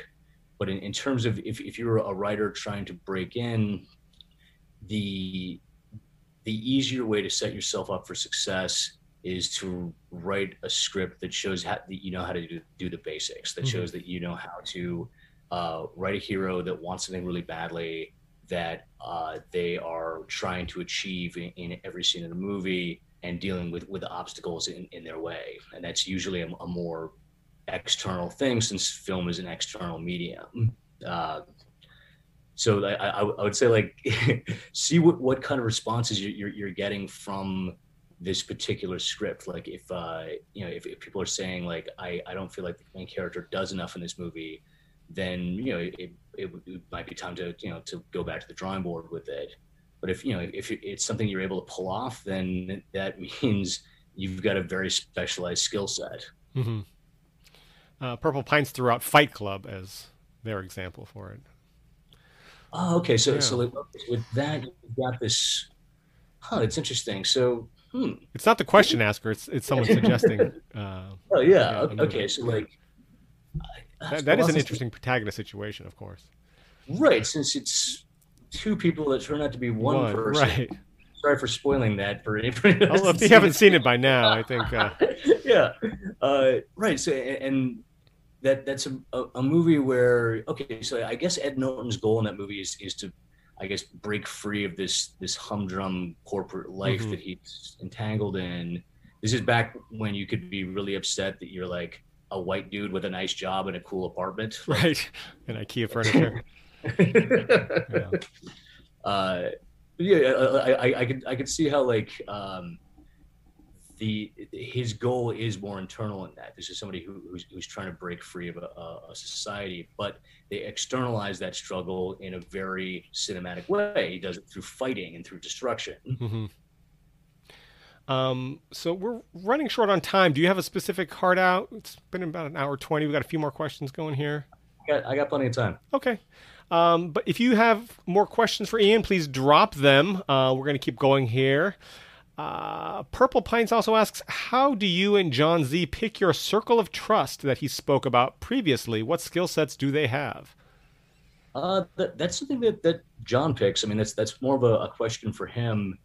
But in, in terms of if, if you're a writer trying to break in, the the easier way to set yourself up for success is to write a script that shows how that you know how to do, do the basics that mm-hmm. shows that you know how to uh, write a hero that wants something really badly that uh, they are trying to achieve in, in, every scene of the movie and dealing with with obstacles in, in their way. And that's usually a, a more external thing since film is an external medium. Uh, so I, I, I would say like [laughs] see what, what kind of responses you're, you're, you're, getting from this particular script. Like if uh you know if, if people are saying like I, I don't feel like the main character does enough in this movie then you know it, it, it might be time to you know to go back to the drawing board with it but if you know if it's something you're able to pull off then that [laughs] means you've got a very specialized skill set mm-hmm. uh, purple pines threw out fight club as their example for it Oh, okay. So, yeah. so with that, you've got this. Huh, it's interesting. So, hmm. It's not the question asker. It's it's someone suggesting. [laughs] Uh, oh yeah. Okay. okay. So like. That, that is an interesting protagonist situation, of course. Right, since it's two people that turn out to be one, one person. Right. [laughs] Sorry for spoiling that for anybody. Well, if you haven't seen it by now, I think. Uh... [laughs] yeah. Uh, right. So, and that that's a, a, a, movie where okay so i guess ed norton's goal in that movie is, is to i guess break free of this this humdrum corporate life mm-hmm. that he's entangled in this is back when you could be really upset that you're like a white dude with a nice job and a cool apartment. [laughs] Right. And ikea [laughs] furniture. Yeah. Uh, yeah I, I, I could i could see how like um the his goal is more internal in that. This is somebody who, who's, who's trying to break free of a, a, society but they externalize that struggle in a very cinematic way. He does it through fighting and through destruction. Mm-hmm. Um, so we're running short on time do you have a specific card out it's been about an hour 20 we got a few more questions going here I got, I got plenty of time okay um, but if you have more questions for ian please drop them uh, we're going to keep going here uh, Purple Pines also asks, How do you and John Z pick your circle of trust that he spoke about previously? What skill sets do they have? Uh, that, that's something that, that John picks. I mean, that's that's more of a, a question for him.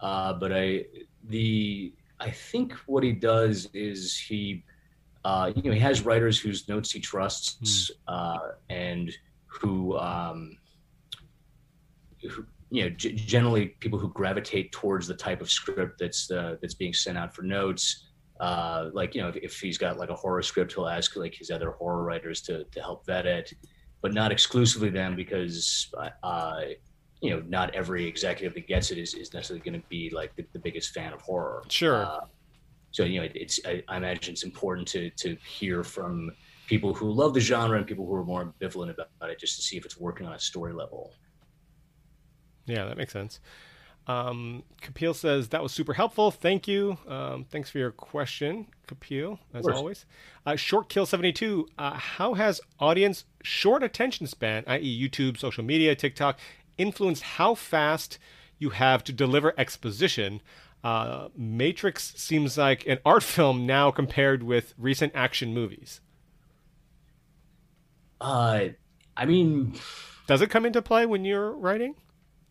Uh, but I the I think what he does is he uh, you know he has writers whose notes he trusts mm. and who, um, who you know g- generally people who gravitate towards the type of script that's uh, that's being sent out for notes. Uh, like you know if, if, he's got like a horror script, he'll ask like his other horror writers to to help vet it, but not exclusively them because uh, you know, not every executive that gets it is, is necessarily going to be like the, the, biggest fan of horror. Sure. Uh, so you know, it, it's I, I, imagine it's important to to hear from people who love the genre and people who are more ambivalent about it, just to see if it's working on a story level. Yeah, that makes sense. Um, Kapil says that was super helpful. Thank you. Um, thanks for your question, Kapil, as always. Uh, Short Kill seventy two. Uh, how has audience short attention span, i.e., YouTube, social media, TikTok, influenced how fast you have to deliver exposition. Uh, Matrix seems like an art film now compared with recent action movies. Uh, I mean, does it come into play when you're writing?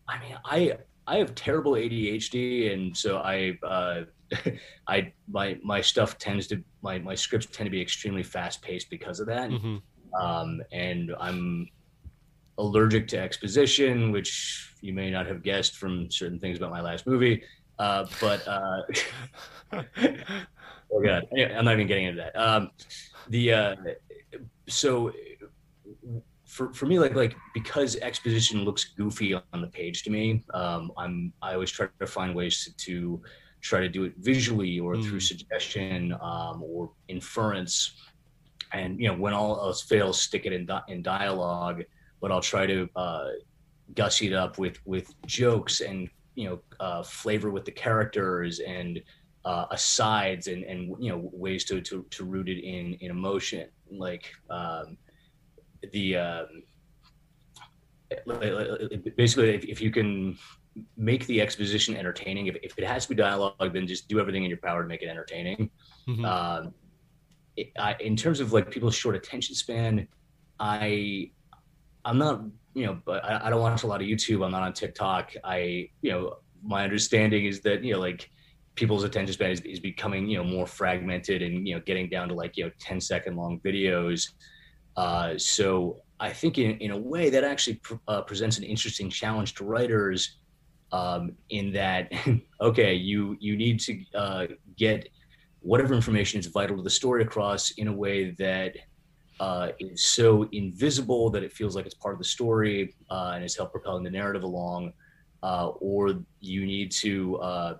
I mean, I I have terrible ADHD, and so I uh, [laughs] I my my stuff tends to my my scripts tend to be extremely fast paced because of that. Mm-hmm. Um, and I'm allergic to exposition, which you may not have guessed from certain things about my last movie. Uh, but uh, [laughs] oh god, I'm not even getting into that. Um, the uh, so for for me, like like because exposition looks goofy on the page to me, um, I'm I always try to find ways to, to try to do it visually or mm. through suggestion um, or inference. And you know, when all else fails, stick it in di- in dialogue but I'll try to uh, gussy it up with with jokes and you know uh, flavor with the characters and uh, asides and and you know ways to to, to root it in in emotion like um, the um, basically if, if you can make the exposition entertaining if, if it has to be dialogue then just do everything in your power to make it entertaining mm-hmm. um, it, I, in terms of like people's short attention span i I'm not, you know, but I, I don't watch a lot of YouTube. I'm not on TikTok. I, you know, my understanding is that, you know, like people's attention span is, is becoming, you know, more fragmented and, you know, getting down to like, you know, 10 second long videos. Uh, so I think in, in a way that actually pr- uh, presents an interesting challenge to writers um, in that, [laughs] okay, you, you need to uh, get whatever information is vital to the story across in a way that uh, is so invisible that it feels like it's part of the story uh, and is help propelling the narrative along, uh, or you need to uh,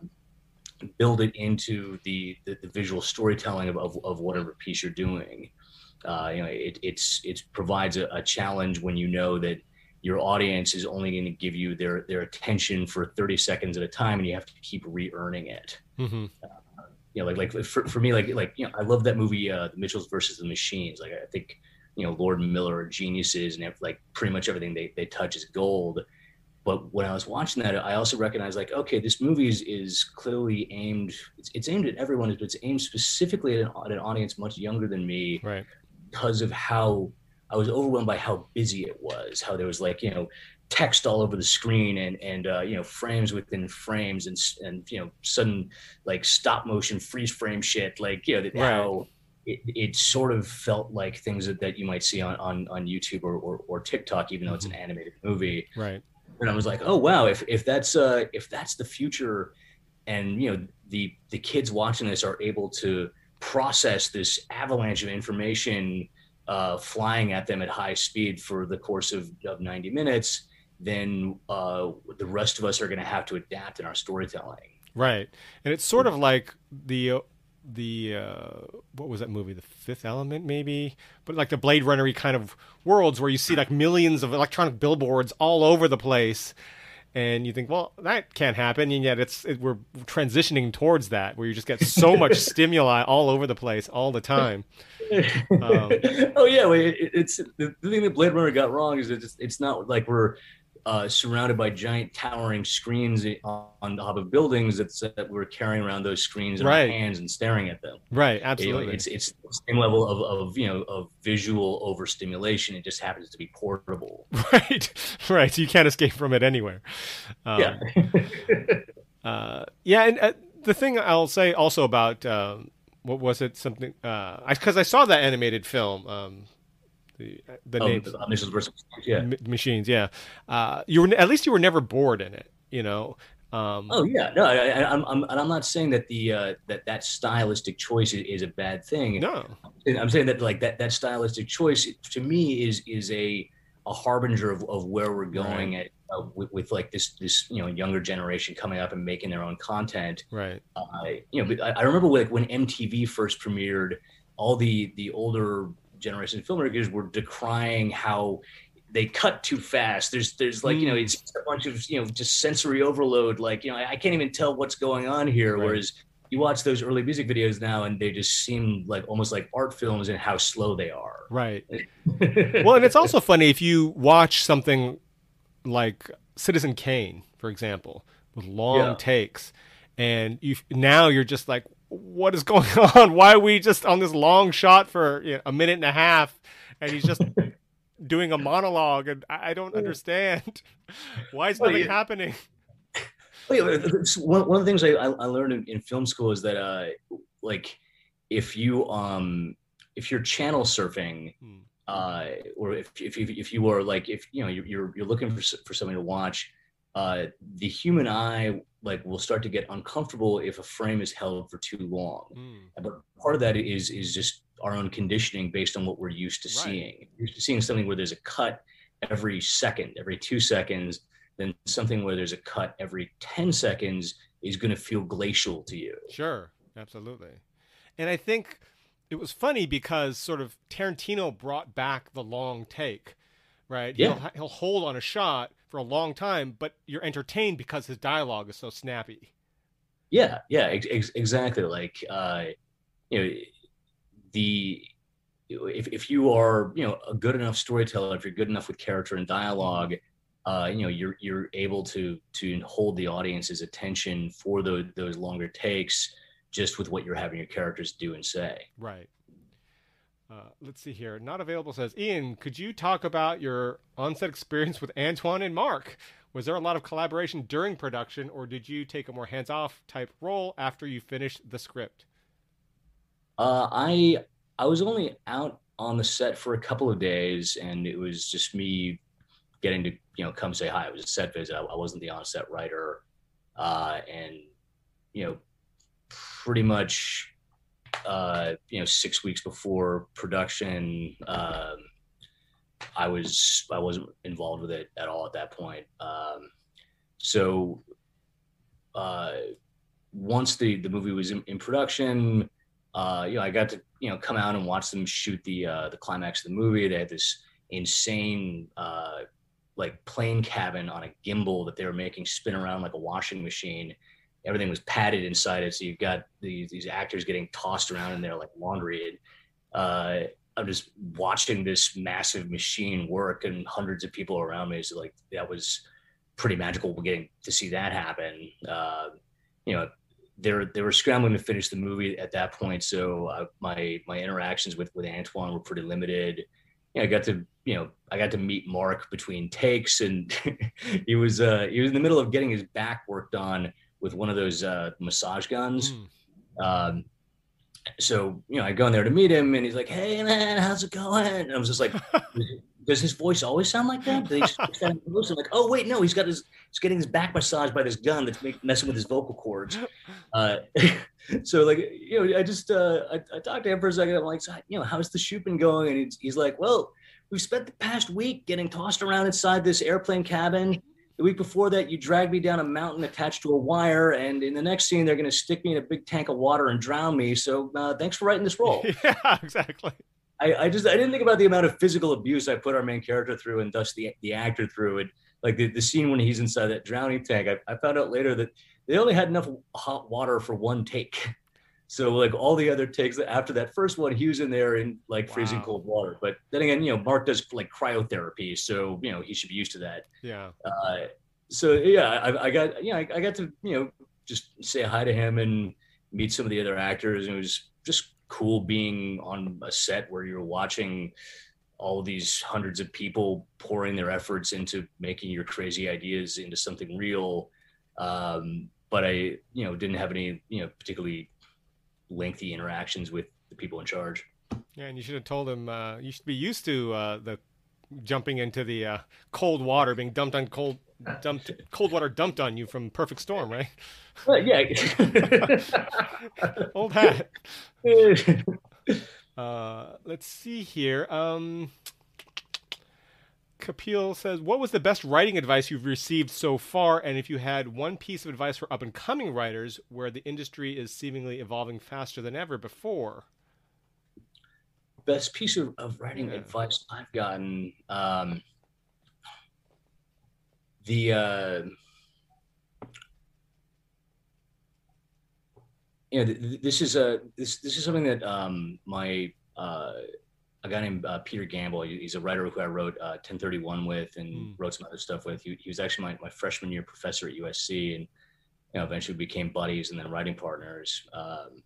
build it into the, the, the visual storytelling of, of, of, whatever piece you're doing. Uh, you know, it it's it provides a, a, challenge when you know that your audience is only going to give you their their attention for 30 seconds at a time, and you have to keep re-earning it. Mm-hmm you know, like like for, for me, like like you know, I love that movie, uh, The Mitchells versus the Machines. Like I think you know, Lord and Miller are geniuses, and like pretty much everything they they touch is gold. But when I was watching that, I also recognized like, okay, this movie is, is clearly aimed. It's, it's aimed at everyone, but it's aimed specifically at an, at an audience much younger than me, right? Because of how I was overwhelmed by how busy it was. How there was like you know text all over the screen and and uh, you know frames within frames and and you know sudden like stop motion freeze frame shit like you know right. how it, it sort of felt like things that, that you might see on on, on YouTube or, or, or TikTok even though it's an mm-hmm. animated movie right and I was like oh wow if if that's uh if that's the future and you know the the kids watching this are able to process this avalanche of information uh, flying at them at high speed for the course of, of 90 minutes then uh, the rest of us are going to have to adapt in our storytelling. Right, and it's sort of like the the uh, what was that movie, The Fifth Element, maybe, but like the Blade Runner kind of worlds where you see like millions of electronic billboards all over the place. And you think, well, that can't happen, and yet it's it, we're transitioning towards that, where you just get so much [laughs] stimuli all over the place all the time. [laughs] Um, oh yeah, it, it's the, the thing that Blade Runner got wrong is it's it's not like we're uh, surrounded by giant towering screens on top of buildings that's, that we're carrying around those screens in right. our hands and staring at them. Right, absolutely. it's it's the same level of, of you know of visual overstimulation. It just happens to be portable. [laughs] Right, right. So you can't escape from it anywhere. Um, yeah. [laughs] Uh, yeah, and uh, the thing I'll say also about um, what was it? Something because uh, I, I, saw that animated film. Um, the the oh, names, yeah. M- machines. Yeah, uh, you were at least you were never bored in it. You know. Um, oh yeah, no, I, am I'm, I'm, I'm not saying that the uh, that that stylistic choice is, is, a bad thing. No, I'm saying that like that that stylistic choice to me is is a a harbinger of, of where we're going right. at uh, with, with, like this this you know younger generation coming up and making their own content. Right. Uh, you know, I, I remember like when MTV first premiered, all the the older generation filmmakers were decrying how they cut too fast. There's there's like you know hmm. it's a bunch of you know just sensory overload. Like you know I can't even tell what's going on here. Right. Whereas you watch those early music videos now and they just seem like almost like art films and how slow they are. Right. [laughs] well, and it's also funny if you watch something like Citizen Kane, for example, with long yeah. takes, and you now you're just like, what is going [laughs] on? Why are we just on this long shot for you know, a minute and a half, and he's just [laughs] doing a monologue, and I, don't understand [laughs] why is nothing well, yeah. happening. one, one of the things I, I learned in, in film school is that uh, like if you um if you're channel surfing hmm. uh, or if, if, if you are like if you know you're you're looking for for something to watch uh, the human eye like will start to get uncomfortable if a frame is held for too long mm. but part of that is is just our own conditioning based on what we're used to right. seeing used to seeing something where there's a cut every second every two seconds then something where there's a cut every 10 seconds is going to feel glacial to you. Sure, absolutely. And I think it was funny because sort of Tarantino brought back the long take, right? Yeah. He'll, he'll hold on a shot for a long time, but you're entertained because his dialogue is so snappy. Yeah, yeah, ex- exactly. Like, uh, you know, the if if you are you know a good enough storyteller, if you're good enough with character and dialogue, uh, you know you're you're able to to hold the audience's attention for those those longer takes just with what you're having your characters do and say. Right. Uh, let's see here. Not available says Ian. Could you talk about your onset experience with Antoine and Mark? Was there a lot of collaboration during production, or did you take a more hands-off type role after you finished the script? Uh, I I was only out on the set for a couple of days, and it was just me getting to you know come say hi. It was a set visit. I, I wasn't the on set writer, uh, and you know, pretty much uh, you know six weeks before production, um, I was I wasn't involved with it at all at that point. Um, so uh, once the the movie was in, in production, uh, you know, I got to you know come out and watch them shoot the uh, the climax of the movie. They had this insane uh, like plane cabin on a gimbal that they were making spin around like a washing machine. Everything was padded inside it, so you've got these these actors getting tossed around in there like laundry. And, uh, I'm just watching this massive machine work and hundreds of people around me. So like that was pretty magical getting to see that happen. Uh, you know, they were they were scrambling to finish the movie at that point, so uh, my my interactions with with Antoine were pretty limited. You know, I got to you know, I got to meet Mark between takes, and [laughs] he was uh, he was in the middle of getting his back worked on with one of those uh, massage guns. Mm. Um, so you know, I go in there to meet him, and he's like, "Hey man, how's it going?" And I was just like, [laughs] "Does his voice always sound like that?" He's [laughs] I'm like, "Oh wait, no, he's got his he's getting his back massaged by this gun that's make, messing with his vocal cords." [laughs] Uh, so like you know, I just uh, I, I talked to him for a second. I'm like, so, you know, how's the shoot been going? And he's, he's like, "Well." We've spent the past week getting tossed around inside this airplane cabin. The week before that, you dragged me down a mountain attached to a wire, and in the next scene, they're going to stick me in a big tank of water and drown me. So, uh, thanks for writing this role. [laughs] yeah, exactly. I, I, just I didn't think about the amount of physical abuse I put our main character through, and thus the the actor through it. Like the, the scene when he's inside that drowning tank. I, I found out later that they only had enough hot water for one take. [laughs] So like all the other takes after that first one, he was in there in like freezing cold water. But then again, you know, Mark does like cryotherapy, so you know he should be used to that. Yeah. Uh, so yeah, I, I got you know I, I, got to you know just say hi to him and meet some of the other actors, and it was just cool being on a set where you're watching all these hundreds of people pouring their efforts into making your crazy ideas into something real. Um, but I, you know, didn't have any, you know, particularly lengthy interactions with the people in charge. Yeah, and you should have told him uh, you should be used to uh, the jumping into the uh, cold water, being dumped on cold, dumped [laughs] cold water dumped on you from Perfect Storm, right? Well, yeah. [laughs] Old hat. [laughs] Uh, let's see here. Um, Kapil says, "What was the best writing advice you've received so far? And if you had one piece of advice for up and coming writers, where the industry is seemingly evolving faster than ever before." Best piece of, of writing yeah. advice I've gotten. Um, the uh, you know, this is a this this is something that um, my uh, a guy named uh, Peter Gamble. He's a writer who I wrote uh, 1031 with and mm. wrote some other stuff with. He, he, was actually my, my freshman year professor at USC, and you know, eventually became buddies and then writing partners. Um,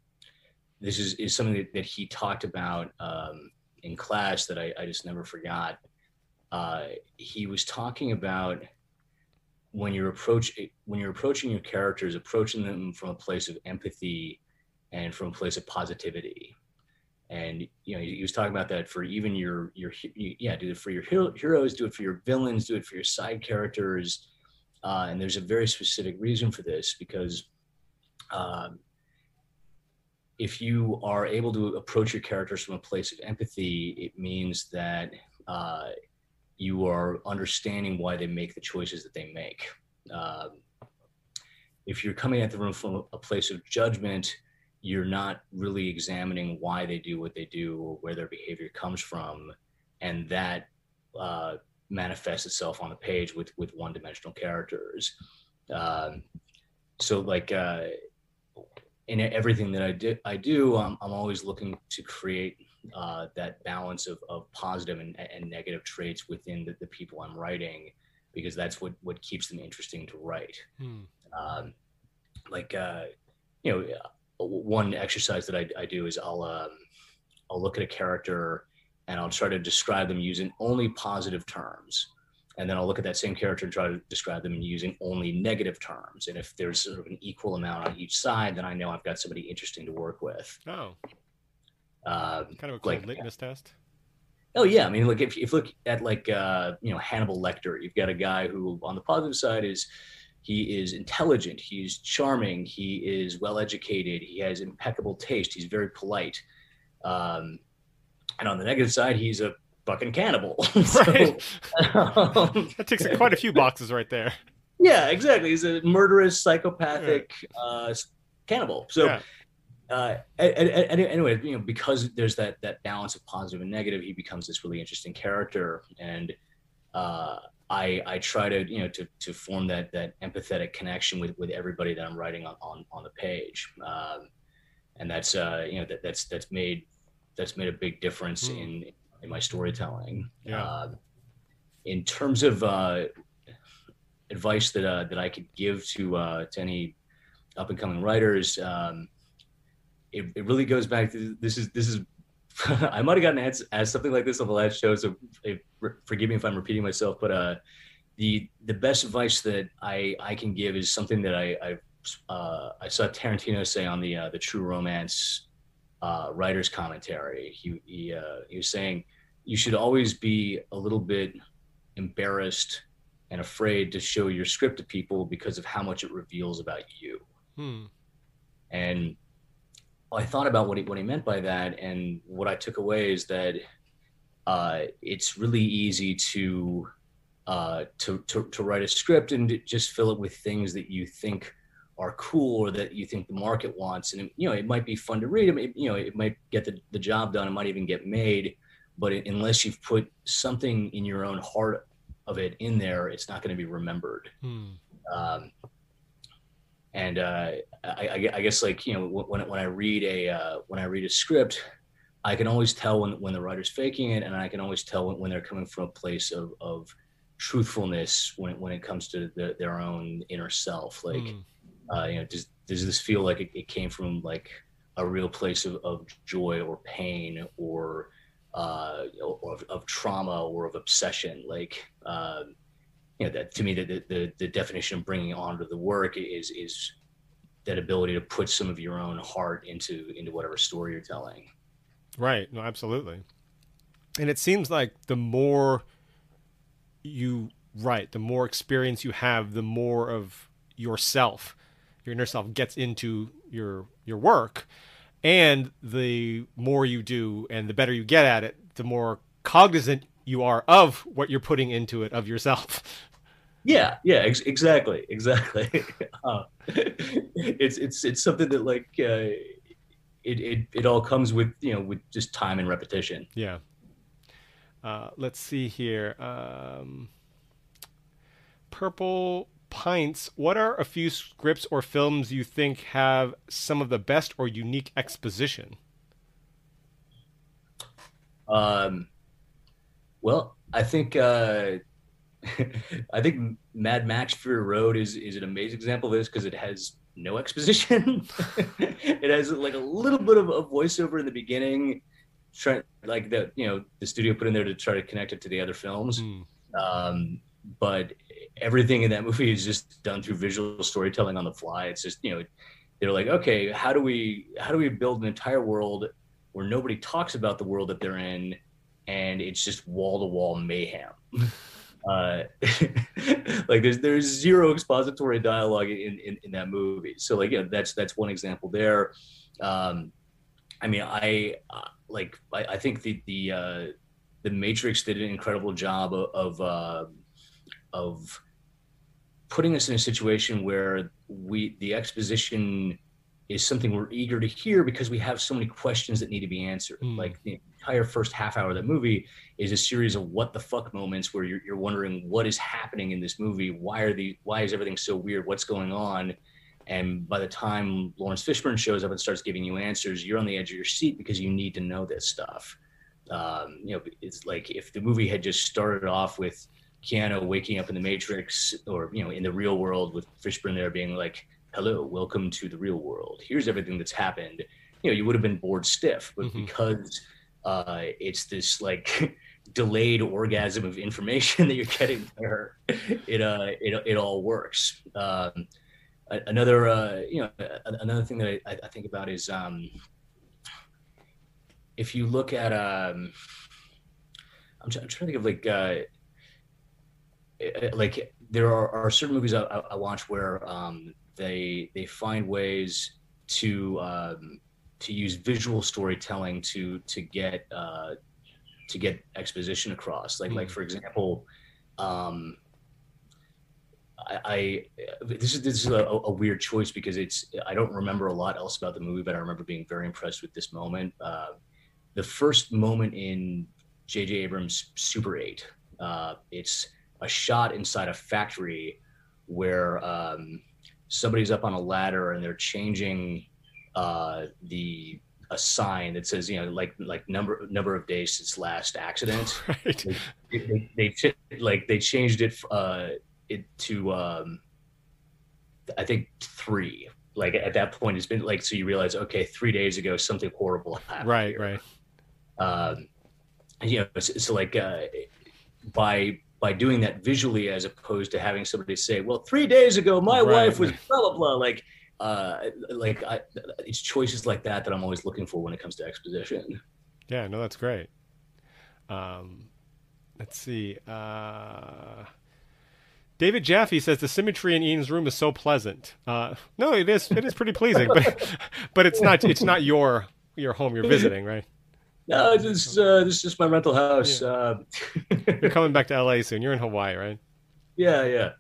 this is, is something that, that he talked about um, in class that I, I, just never forgot. Uh, he was talking about when you're approach when you're approaching your characters, approaching them from a place of empathy and from a place of positivity and you know he was talking about that for even your your yeah do it for your heroes do it for your villains do it for your side characters. Uh, and there's a very specific reason for this because um, if you are able to approach your characters from a place of empathy it means that uh, you are understanding why they make the choices that they make. Um, if you're coming at the room from a place of judgment you're not really examining why they do what they do or where their behavior comes from. And that uh, manifests itself on the page with with one dimensional characters. Um, so like uh, in everything that i do i do i'm, I'm always looking to create uh, that balance of, of positive and, and negative traits within the, the, people i'm writing because that's what what keeps them interesting to write. Hmm. um, like uh, you know one exercise that I, I do is I'll um, I'll look at a character and I'll try to describe them using only positive terms. And then I'll look at that same character and try to describe them using only negative terms. And if there's sort of an equal amount on each side, then I know I've got somebody interesting to work with. Oh. Um, kind of a cool like, litmus test. Oh yeah, I mean, look if, if you look at like uh, you know Hannibal Lecter, you've got a guy who on the positive side is he is intelligent. He's charming. He is well educated. He has impeccable taste. He's very polite. Um, and on the negative side, he's a fucking cannibal. [laughs] [laughs] so, right. [laughs] um, that takes quite a few boxes right there. Yeah, exactly. He's a murderous, psychopathic yeah. uh, cannibal. So, yeah. uh, anyway, you know, because there's that that balance of positive and negative, he becomes this really interesting character, and uh, I, I try to you know to, to form that that empathetic connection with, with everybody that I'm writing on on, on the page, um, and that's uh, you know that that's that's made that's made a big difference mm. in in my storytelling. Yeah. Uh, in terms of uh, advice that uh, that I could give to uh, to any up and coming writers, um, it, it really goes back to this is this is [laughs] I might have gotten asked, asked something like this on the last show, so if, forgive me if I'm repeating myself. But uh, the the best advice that I I can give is something that I I, uh, I saw Tarantino say on the uh, the True Romance uh, writers commentary. He he uh, he was saying you should always be a little bit embarrassed and afraid to show your script to people because of how much it reveals about you. Hmm. And I thought about what he, what he meant by that, and what I took away is that uh, it's really easy to, uh, to, to to write a script and just fill it with things that you think are cool or that you think the market wants, and you know it might be fun to read. It you know it might get the, the job done. It might even get made, but it, unless you've put something in your own heart of it in there, it's not going to be remembered. Hmm. Um, and uh, I, I, guess like you know when when I read a uh, when I read a script, I can always tell when when the writer's faking it, and I can always tell when, when they're coming from a place of, of truthfulness when when it comes to the, their own inner self. Like, mm. uh, you know, does does this feel like it, it came from like a real place of, of joy or pain or uh, or of, of trauma or of obsession? Like, um, you know that to me the, the the definition of bringing onto the work is is that ability to put some of your own heart into into whatever story you're telling. Right. No, absolutely. And it seems like the more you write, the more experience you have, the more of yourself, your inner self gets into your your work. And the more you do and the better you get at it, the more cognizant you are of what you're putting into it of yourself. [laughs] Yeah, yeah, ex- exactly, exactly. uh, [laughs] it's it's it's something that like uh, it, it it all comes with you know with just time and repetition. Yeah. Uh, let's see here. Um, Purple Pints. What are a few scripts or films you think have some of the best or unique exposition? Um, well, I think uh, [laughs] I think Mad Max Fury Road is is an amazing example of this because it has no [laughs] exposition. [laughs] it has like a little bit of a voiceover in the beginning, trying like the you know the studio put in there to try to connect it to the other films. Mm. Um, but everything in that movie is just done through visual storytelling on the fly. It's just you know they're like, okay, how do we how do we build an entire world where nobody talks about the world that they're in, and it's just wall to wall mayhem. Uh, [laughs] like there's there's zero expository dialogue in, in, in that movie. So like yeah, that's that's one example there. Um, I mean, I uh, like I, I, think the the uh, the Matrix did an incredible job of of, uh, of putting us in a situation where we the exposition is something we're eager to hear because we have so many questions that need to be answered. Mm. Like the entire first half hour of the movie is a series of what the fuck moments where you're, you're wondering what is happening in this movie. Why are the why is everything so weird? What's going on? And by the time Laurence Fishburne shows up and starts giving you answers, you're on the edge of your seat because you need to know this stuff. Um, you know, it's like if the movie had just started off with Keanu waking up in the Matrix or you know in the real world with Fishburne there being like hello, welcome to the real world. Here's everything that's happened. You know, you would have been bored stiff, but mm-hmm. because uh, it's this like [laughs] delayed orgasm of information [laughs] that you're getting there, it uh, it it all works. Um, another uh, you know another thing that I, I think about is um, if you look at um, I'm, trying to think of like uh, like there are, are certain movies I, I watch where um, they they find ways to um, to use visual storytelling to to get uh, to get exposition across. Like mm. like for example, um, I, I, this is this is a, a, weird choice because it's I don't remember a lot else about the movie, but I remember being very impressed with this moment. Uh, the first moment in J.J. Abrams' Super Eight, uh, it's a shot inside a factory where um, somebody's up on a ladder and they're changing uh, the a sign that says you know like like number number of days since last accident. [laughs] Right. They, they, they, they like they changed it uh, it to um, I think three. Like at that point, it's been like so you realize okay, three days ago something horrible happened. Right, here. right. Um, you know, so, so like uh, by by doing that visually as opposed to having somebody say, "Well, three days ago, my right. wife was blah blah blah." Like, uh, like I, it's choices like that that I'm always looking for when it comes to exposition. Yeah, no, that's great. Um, let's see. Uh, David Jaffe says the symmetry in Ian's room is so pleasant. Uh, no, it is. It is pretty pleasing, [laughs] but but it's not. It's not your your home you're visiting, right? No, this uh, this is just my rental house. Yeah. Uh, [laughs] You're coming back to LA soon. You're in Hawaii, right? Yeah, yeah.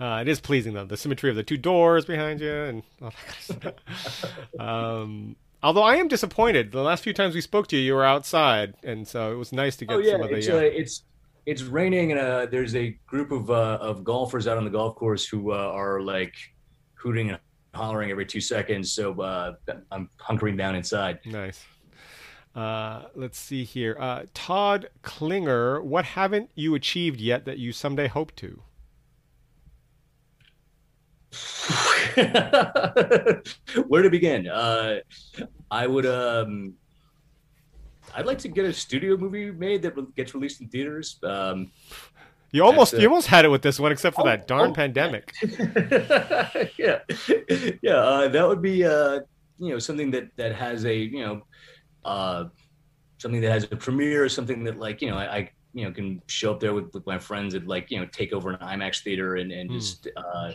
Uh, it is pleasing though, the symmetry of the two doors behind you and all that kind of stuff. [laughs] um, although I am disappointed. The last few times we spoke to you, you were outside, and so it was nice to get oh, yeah, some of the. It's, uh, it's it's raining, and uh, there's a group of uh, of golfers out on the golf course who uh, are like hooting and hollering every two seconds. So uh, I'm hunkering down inside. Nice. Uh, let's see here. Uh, Todd Klinger, what haven't you achieved yet that you someday hope to? [laughs] Where to begin? Uh, I would. Um, I'd like to get a studio movie made that gets released in theaters. Um, You almost you almost had it with this one, except for oh, that darn oh. pandemic. [laughs] yeah, [laughs] yeah, uh, that would be uh, you know something that that has a you know uh, something that has a premiere, or something that like you know I, I you know can show up there with, with my friends and like you know take over an IMAX theater and and mm. just uh,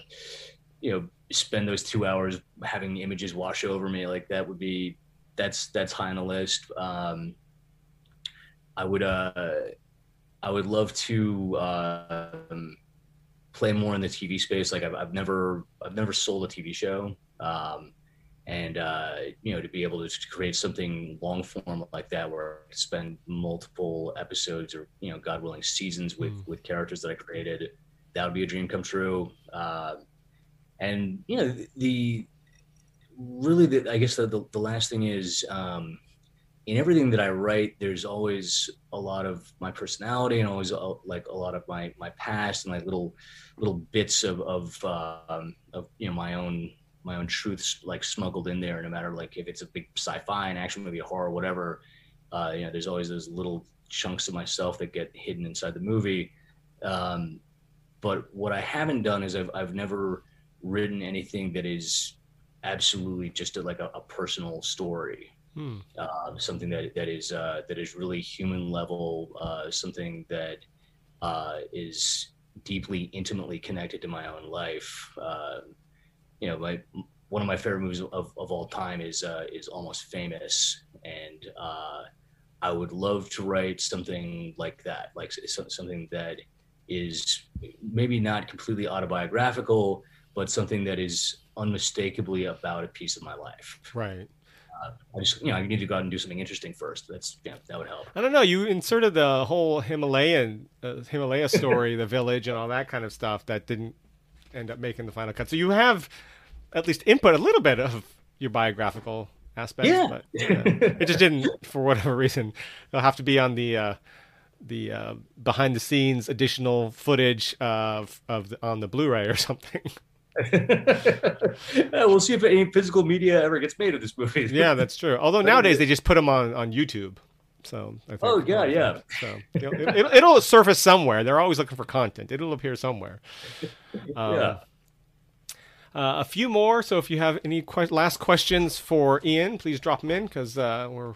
you know spend those two hours having the images wash over me like that would be that's that's high on the list. Um, I would uh, I would love to um, play more in the TV space. Like I've, I've never I've never sold a TV show, um, and uh, you know to be able to create something long form like that where I spend multiple episodes or you know God willing seasons with mm. with characters that I created, that would be a dream come true. Uh, and you know the really the, I guess the, the, the last thing is. Um, in everything that I write, there's always a lot of my personality and always a, like a lot of my my past and like little little bits of of, um, of you know my own my own truths like smuggled in there. No matter like if it's a big sci-fi, an action movie, a horror, whatever, uh, you know, there's always those little chunks of myself that get hidden inside the movie. Um, but what I haven't done is I've I've never written anything that is absolutely just a, like a, a personal story Hmm. Uh, something that that is uh, that is really human level, uh, something that uh, is deeply, intimately connected to my own life. Uh, you know, my one of my favorite movies of, of all time is uh, is Almost Famous, and I would love to write something like that, like something that is maybe not completely autobiographical, but something that is unmistakably about a piece of my life. Right. I just, you know, I need to go out and do something interesting first. That's yeah, that would help. I don't know. You inserted the whole Himalayan uh, Himalaya story, [laughs] the village, and all that kind of stuff that didn't end up making the final cut. So you have at least input a little bit of your biographical aspect. yeah. but yeah, it just didn't for whatever [laughs] reason. It'll have to be on the uh, the uh, behind the scenes additional footage of of the, on the Blu-ray or something. [laughs] [laughs] we'll see if any physical media ever gets made of this movie. yeah, that's true. Although nowadays they just put them on on YouTube. So I think, oh yeah, yeah. So know, it, will surface somewhere. They're always looking for content. It'll appear somewhere. Um, yeah. Uh, a few more. So if you have any que- last questions for Ian, please drop them in because uh, we're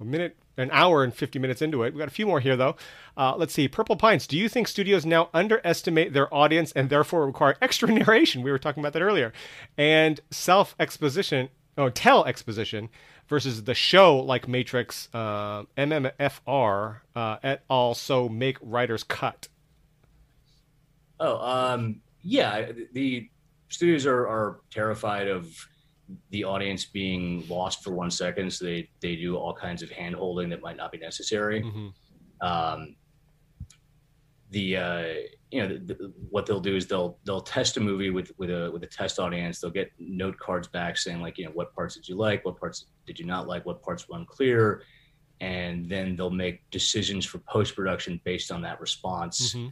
a minute an hour and 50 minutes into it. We got a few more here though. Uh, let's see. Purple Pints. Do you think studios now underestimate their audience and therefore require [laughs] extra narration? We were talking about that earlier, and self exposition. or tell exposition versus the show like Matrix, uh, MMFR uh, et al. So make writers cut. Oh, um, yeah. The studios are, are terrified of the audience being lost for one second, so they they do all kinds of hand holding that might not be necessary. Mm-hmm. Um, the uh, you know the, the, what they'll do is they'll they'll test a movie with with a with a test audience. They'll get note cards back saying like you know what parts did you like, what parts did you not like, what parts were unclear, and then they'll make decisions for post production based on that response. Mm-hmm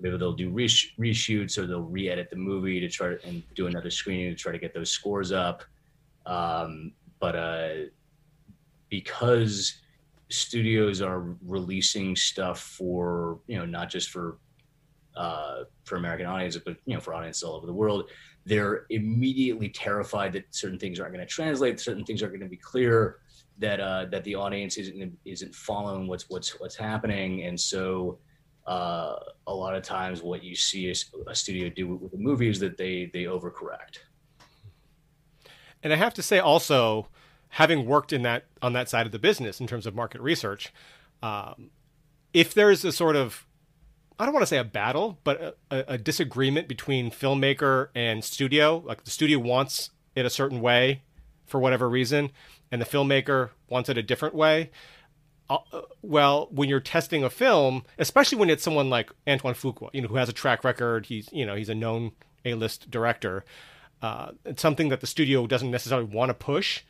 maybe they'll do reshoots or they'll re-edit the movie to try to, and do another screening to try to get those scores up. Um, but uh, because studios are releasing stuff for you know not just for uh, for American audiences, but you know for audiences all over the world, they're immediately terrified that certain things aren't going to translate, certain things aren't going to be clear, that uh, that the audience isn't isn't following what's what's what's happening, and so uh, a lot of times what you see a studio do with a movie is that they they overcorrect. And I have to say also, having worked in that on that side of the business in terms of market research, um, if there's a sort of I don't want to say a battle, but a, a, disagreement between filmmaker and studio, like the studio wants it a certain way for whatever reason, and the filmmaker wants it a different way. Uh, well, when you're testing a film, especially when it's someone like Antoine Fuqua, you know, who has a track record, he's you know he's a known A-list director uh, it's something that the studio doesn't necessarily want to push.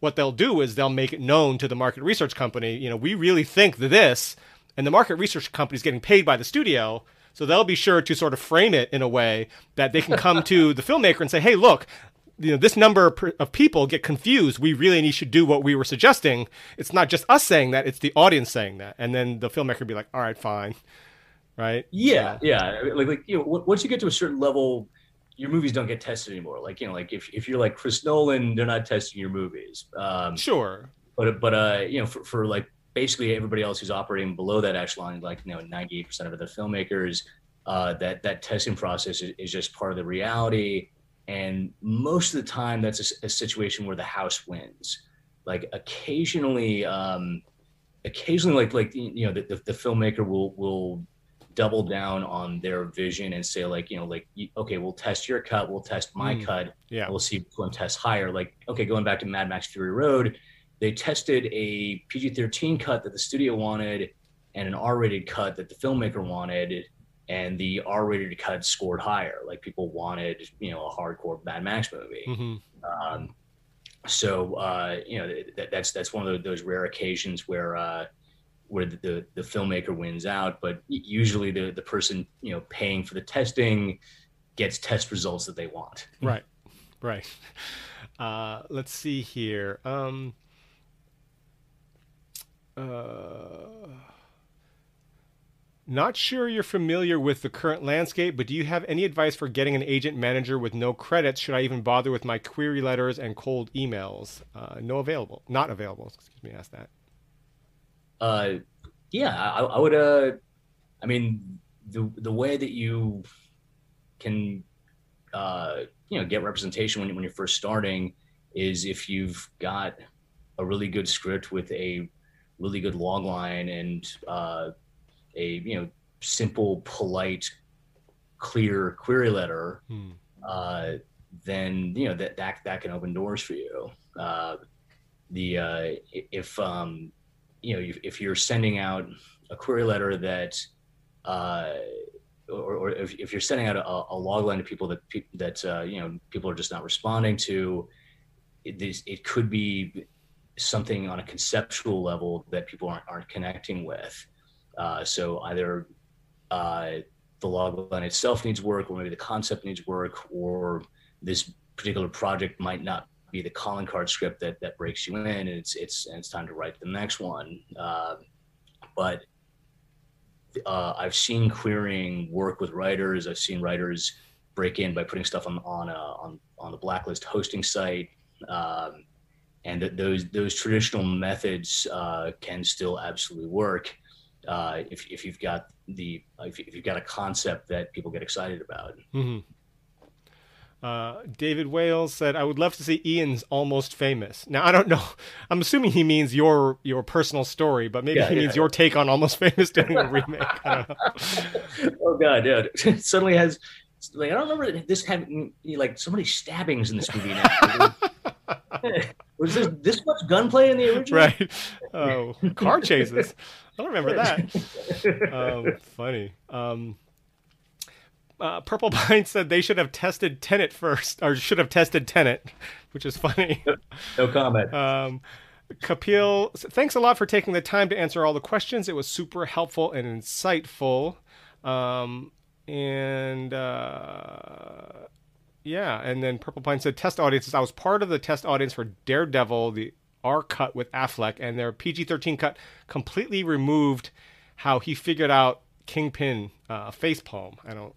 What they'll do is they'll make it known to the market research company, you know, we really think this, and the market research company is getting paid by the studio. So they'll be sure to sort of frame it in a way that they can come to [laughs] the filmmaker and say, "Hey, look, you know, this number of people get confused. We really need to do what we were suggesting. It's not just us saying that; it's the audience saying that." And then the filmmaker be like, "All right, fine." right? Yeah, so. yeah. Like like you know, once you get to a certain level, your movies don't get tested anymore. Like you know, like if, if you're like Chris Nolan, they're not testing your movies. Um, sure. But but uh, you know, for, for like basically everybody else who's operating below that echelon, like you know, 98% of the filmmakers, uh, that that testing process is, is, just part of the reality. And most of the time, that's a, a situation where the house wins. Like occasionally, um, occasionally, like like you know, the, the, the filmmaker will will double down on their vision and say like you know like okay we'll test your cut we'll test my mm, cut yeah. we'll see which one tests higher. Like okay going back to mad max fury road they tested a pg-13 cut that the studio wanted and an r-rated cut that the filmmaker wanted and the r-rated cut scored higher like people wanted you know a hardcore mad max movie mm-hmm. um, so uh, you know that, that's that's one of those rare occasions where uh, where the, the, the filmmaker wins out, but usually the the person you know paying for the testing gets test results that they want. [laughs] Right, right. Uh, let's see here. Um, uh, not sure you're familiar with the current landscape, but do you have any advice for getting an agent manager with no credits? Should I even bother with my query letters and cold emails? Uh, no available, not available. Excuse me. Ask that. Uh, yeah, I, I would. Uh, I mean, the the way that you can, uh, you know, get representation when when you're first starting is if you've got a really good script with a really good log line and uh, a you know simple, polite, clear query letter, hmm. uh, then you know that that that can open doors for you. Uh, the uh, if um, you know, if, if you're sending out a query letter that, uh, or, or if, if, you're sending out a, a log line to people that that uh, you know people are just not responding to, it, it could be something on a conceptual level that people aren't, aren't connecting with. Uh, so either uh, the log line itself needs work, or maybe the concept needs work, or this particular project might not be the calling card script that that breaks you in, and it's it's and it's time to write the next one. Uh, but uh, I've seen querying work with writers. I've seen writers break in by putting stuff on on a, on on the blacklist hosting site, um, and that those those traditional methods uh, can still absolutely work uh, if if you've got the if, you've got a concept that people get excited about. Mm-hmm. Uh, David Wales said, "I would love to see Ian's Almost Famous." Now, I don't know. [laughs] I'm assuming he means your your personal story, but maybe yeah, he yeah, means your take on Almost Famous [laughs] doing a remake. [laughs] oh God! It suddenly has like I don't remember this having like so many stabbings in this movie now. [laughs] Was this this much gunplay in the original? Right. Oh, car chases. I don't remember that. Um, funny. Um, uh, Purple Pine [laughs] said they should have tested Tenet first, or should have tested Tenet, which is funny. No comment. Um, Kapil, thanks a lot for taking the time to answer all the questions. It was super helpful and insightful. Um, and uh, yeah, and then Purple Pine said test audiences. I was part of the test audience for Daredevil, the R cut with Affleck, and their PG 13 cut completely removed how he figured out Kingpin uh, facepalm. I don't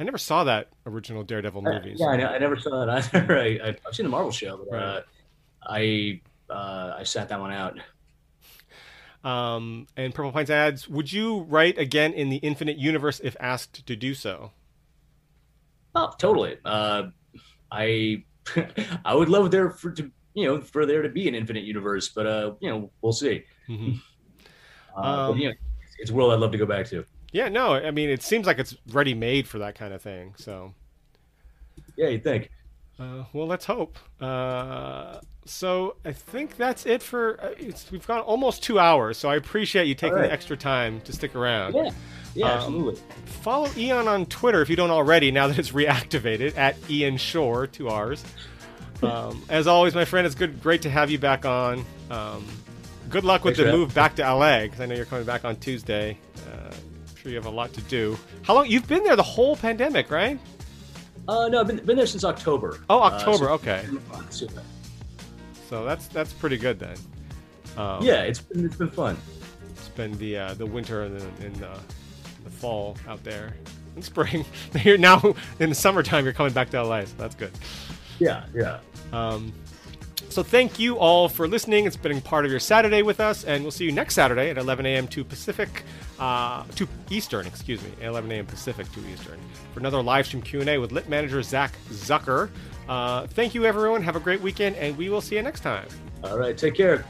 I never saw that original Daredevil uh, movie. Uh, yeah. I, I, never saw that either. [laughs] I, have seen the Marvel show, but right. uh, I uh, I sat that one out. Um, and Purple Pines adds, "Would you write again in the Infinite Universe if asked to do so?" Oh, totally. Uh, I [laughs] I would love there for to you know for there to be an Infinite Universe, but uh, you know we'll see. Mm-hmm. [laughs] Uh, um, but, you know, it's a world I'd love to go back to. Yeah, no, I mean it seems like it's ready made for that kind of thing. So yeah, you think? Uh, well, let's hope. Uh, so I think that's it for. Uh, we've gone almost two hours, so I appreciate you taking right. the extra time to stick around. Yeah, yeah, um, absolutely. Follow Ian on Twitter if you don't already. Now that it's [laughs] reactivated at Ian Shorr, two R's. Um, [laughs] as always, my friend, it's good, great to have you back on. Um, good luck with Thanks the move back to LA because I know you're coming back on Tuesday. Uh, sure you have a lot to do. How long? You've been there the whole pandemic, right? Uh, no, I've been, been there since October. Oh, October. Uh, so okay. So that's that's pretty good then. Um, yeah, it's been it's been fun. It's been the uh, the winter in, in uh, the fall out there. In spring, [laughs] you're now in the summertime. You're coming back to LA, so that's good. Yeah, yeah. Um, so thank you all for listening and spending part of your Saturday with us, and we'll see you next Saturday at 11 a.m. to Pacific, uh, to Eastern, excuse me, 11 a.m. Pacific to Eastern for another live stream Q&A with Lit Manager Zach Zucker. Uh, thank you, everyone. Have a great weekend, and we will see you next time. All right, take care.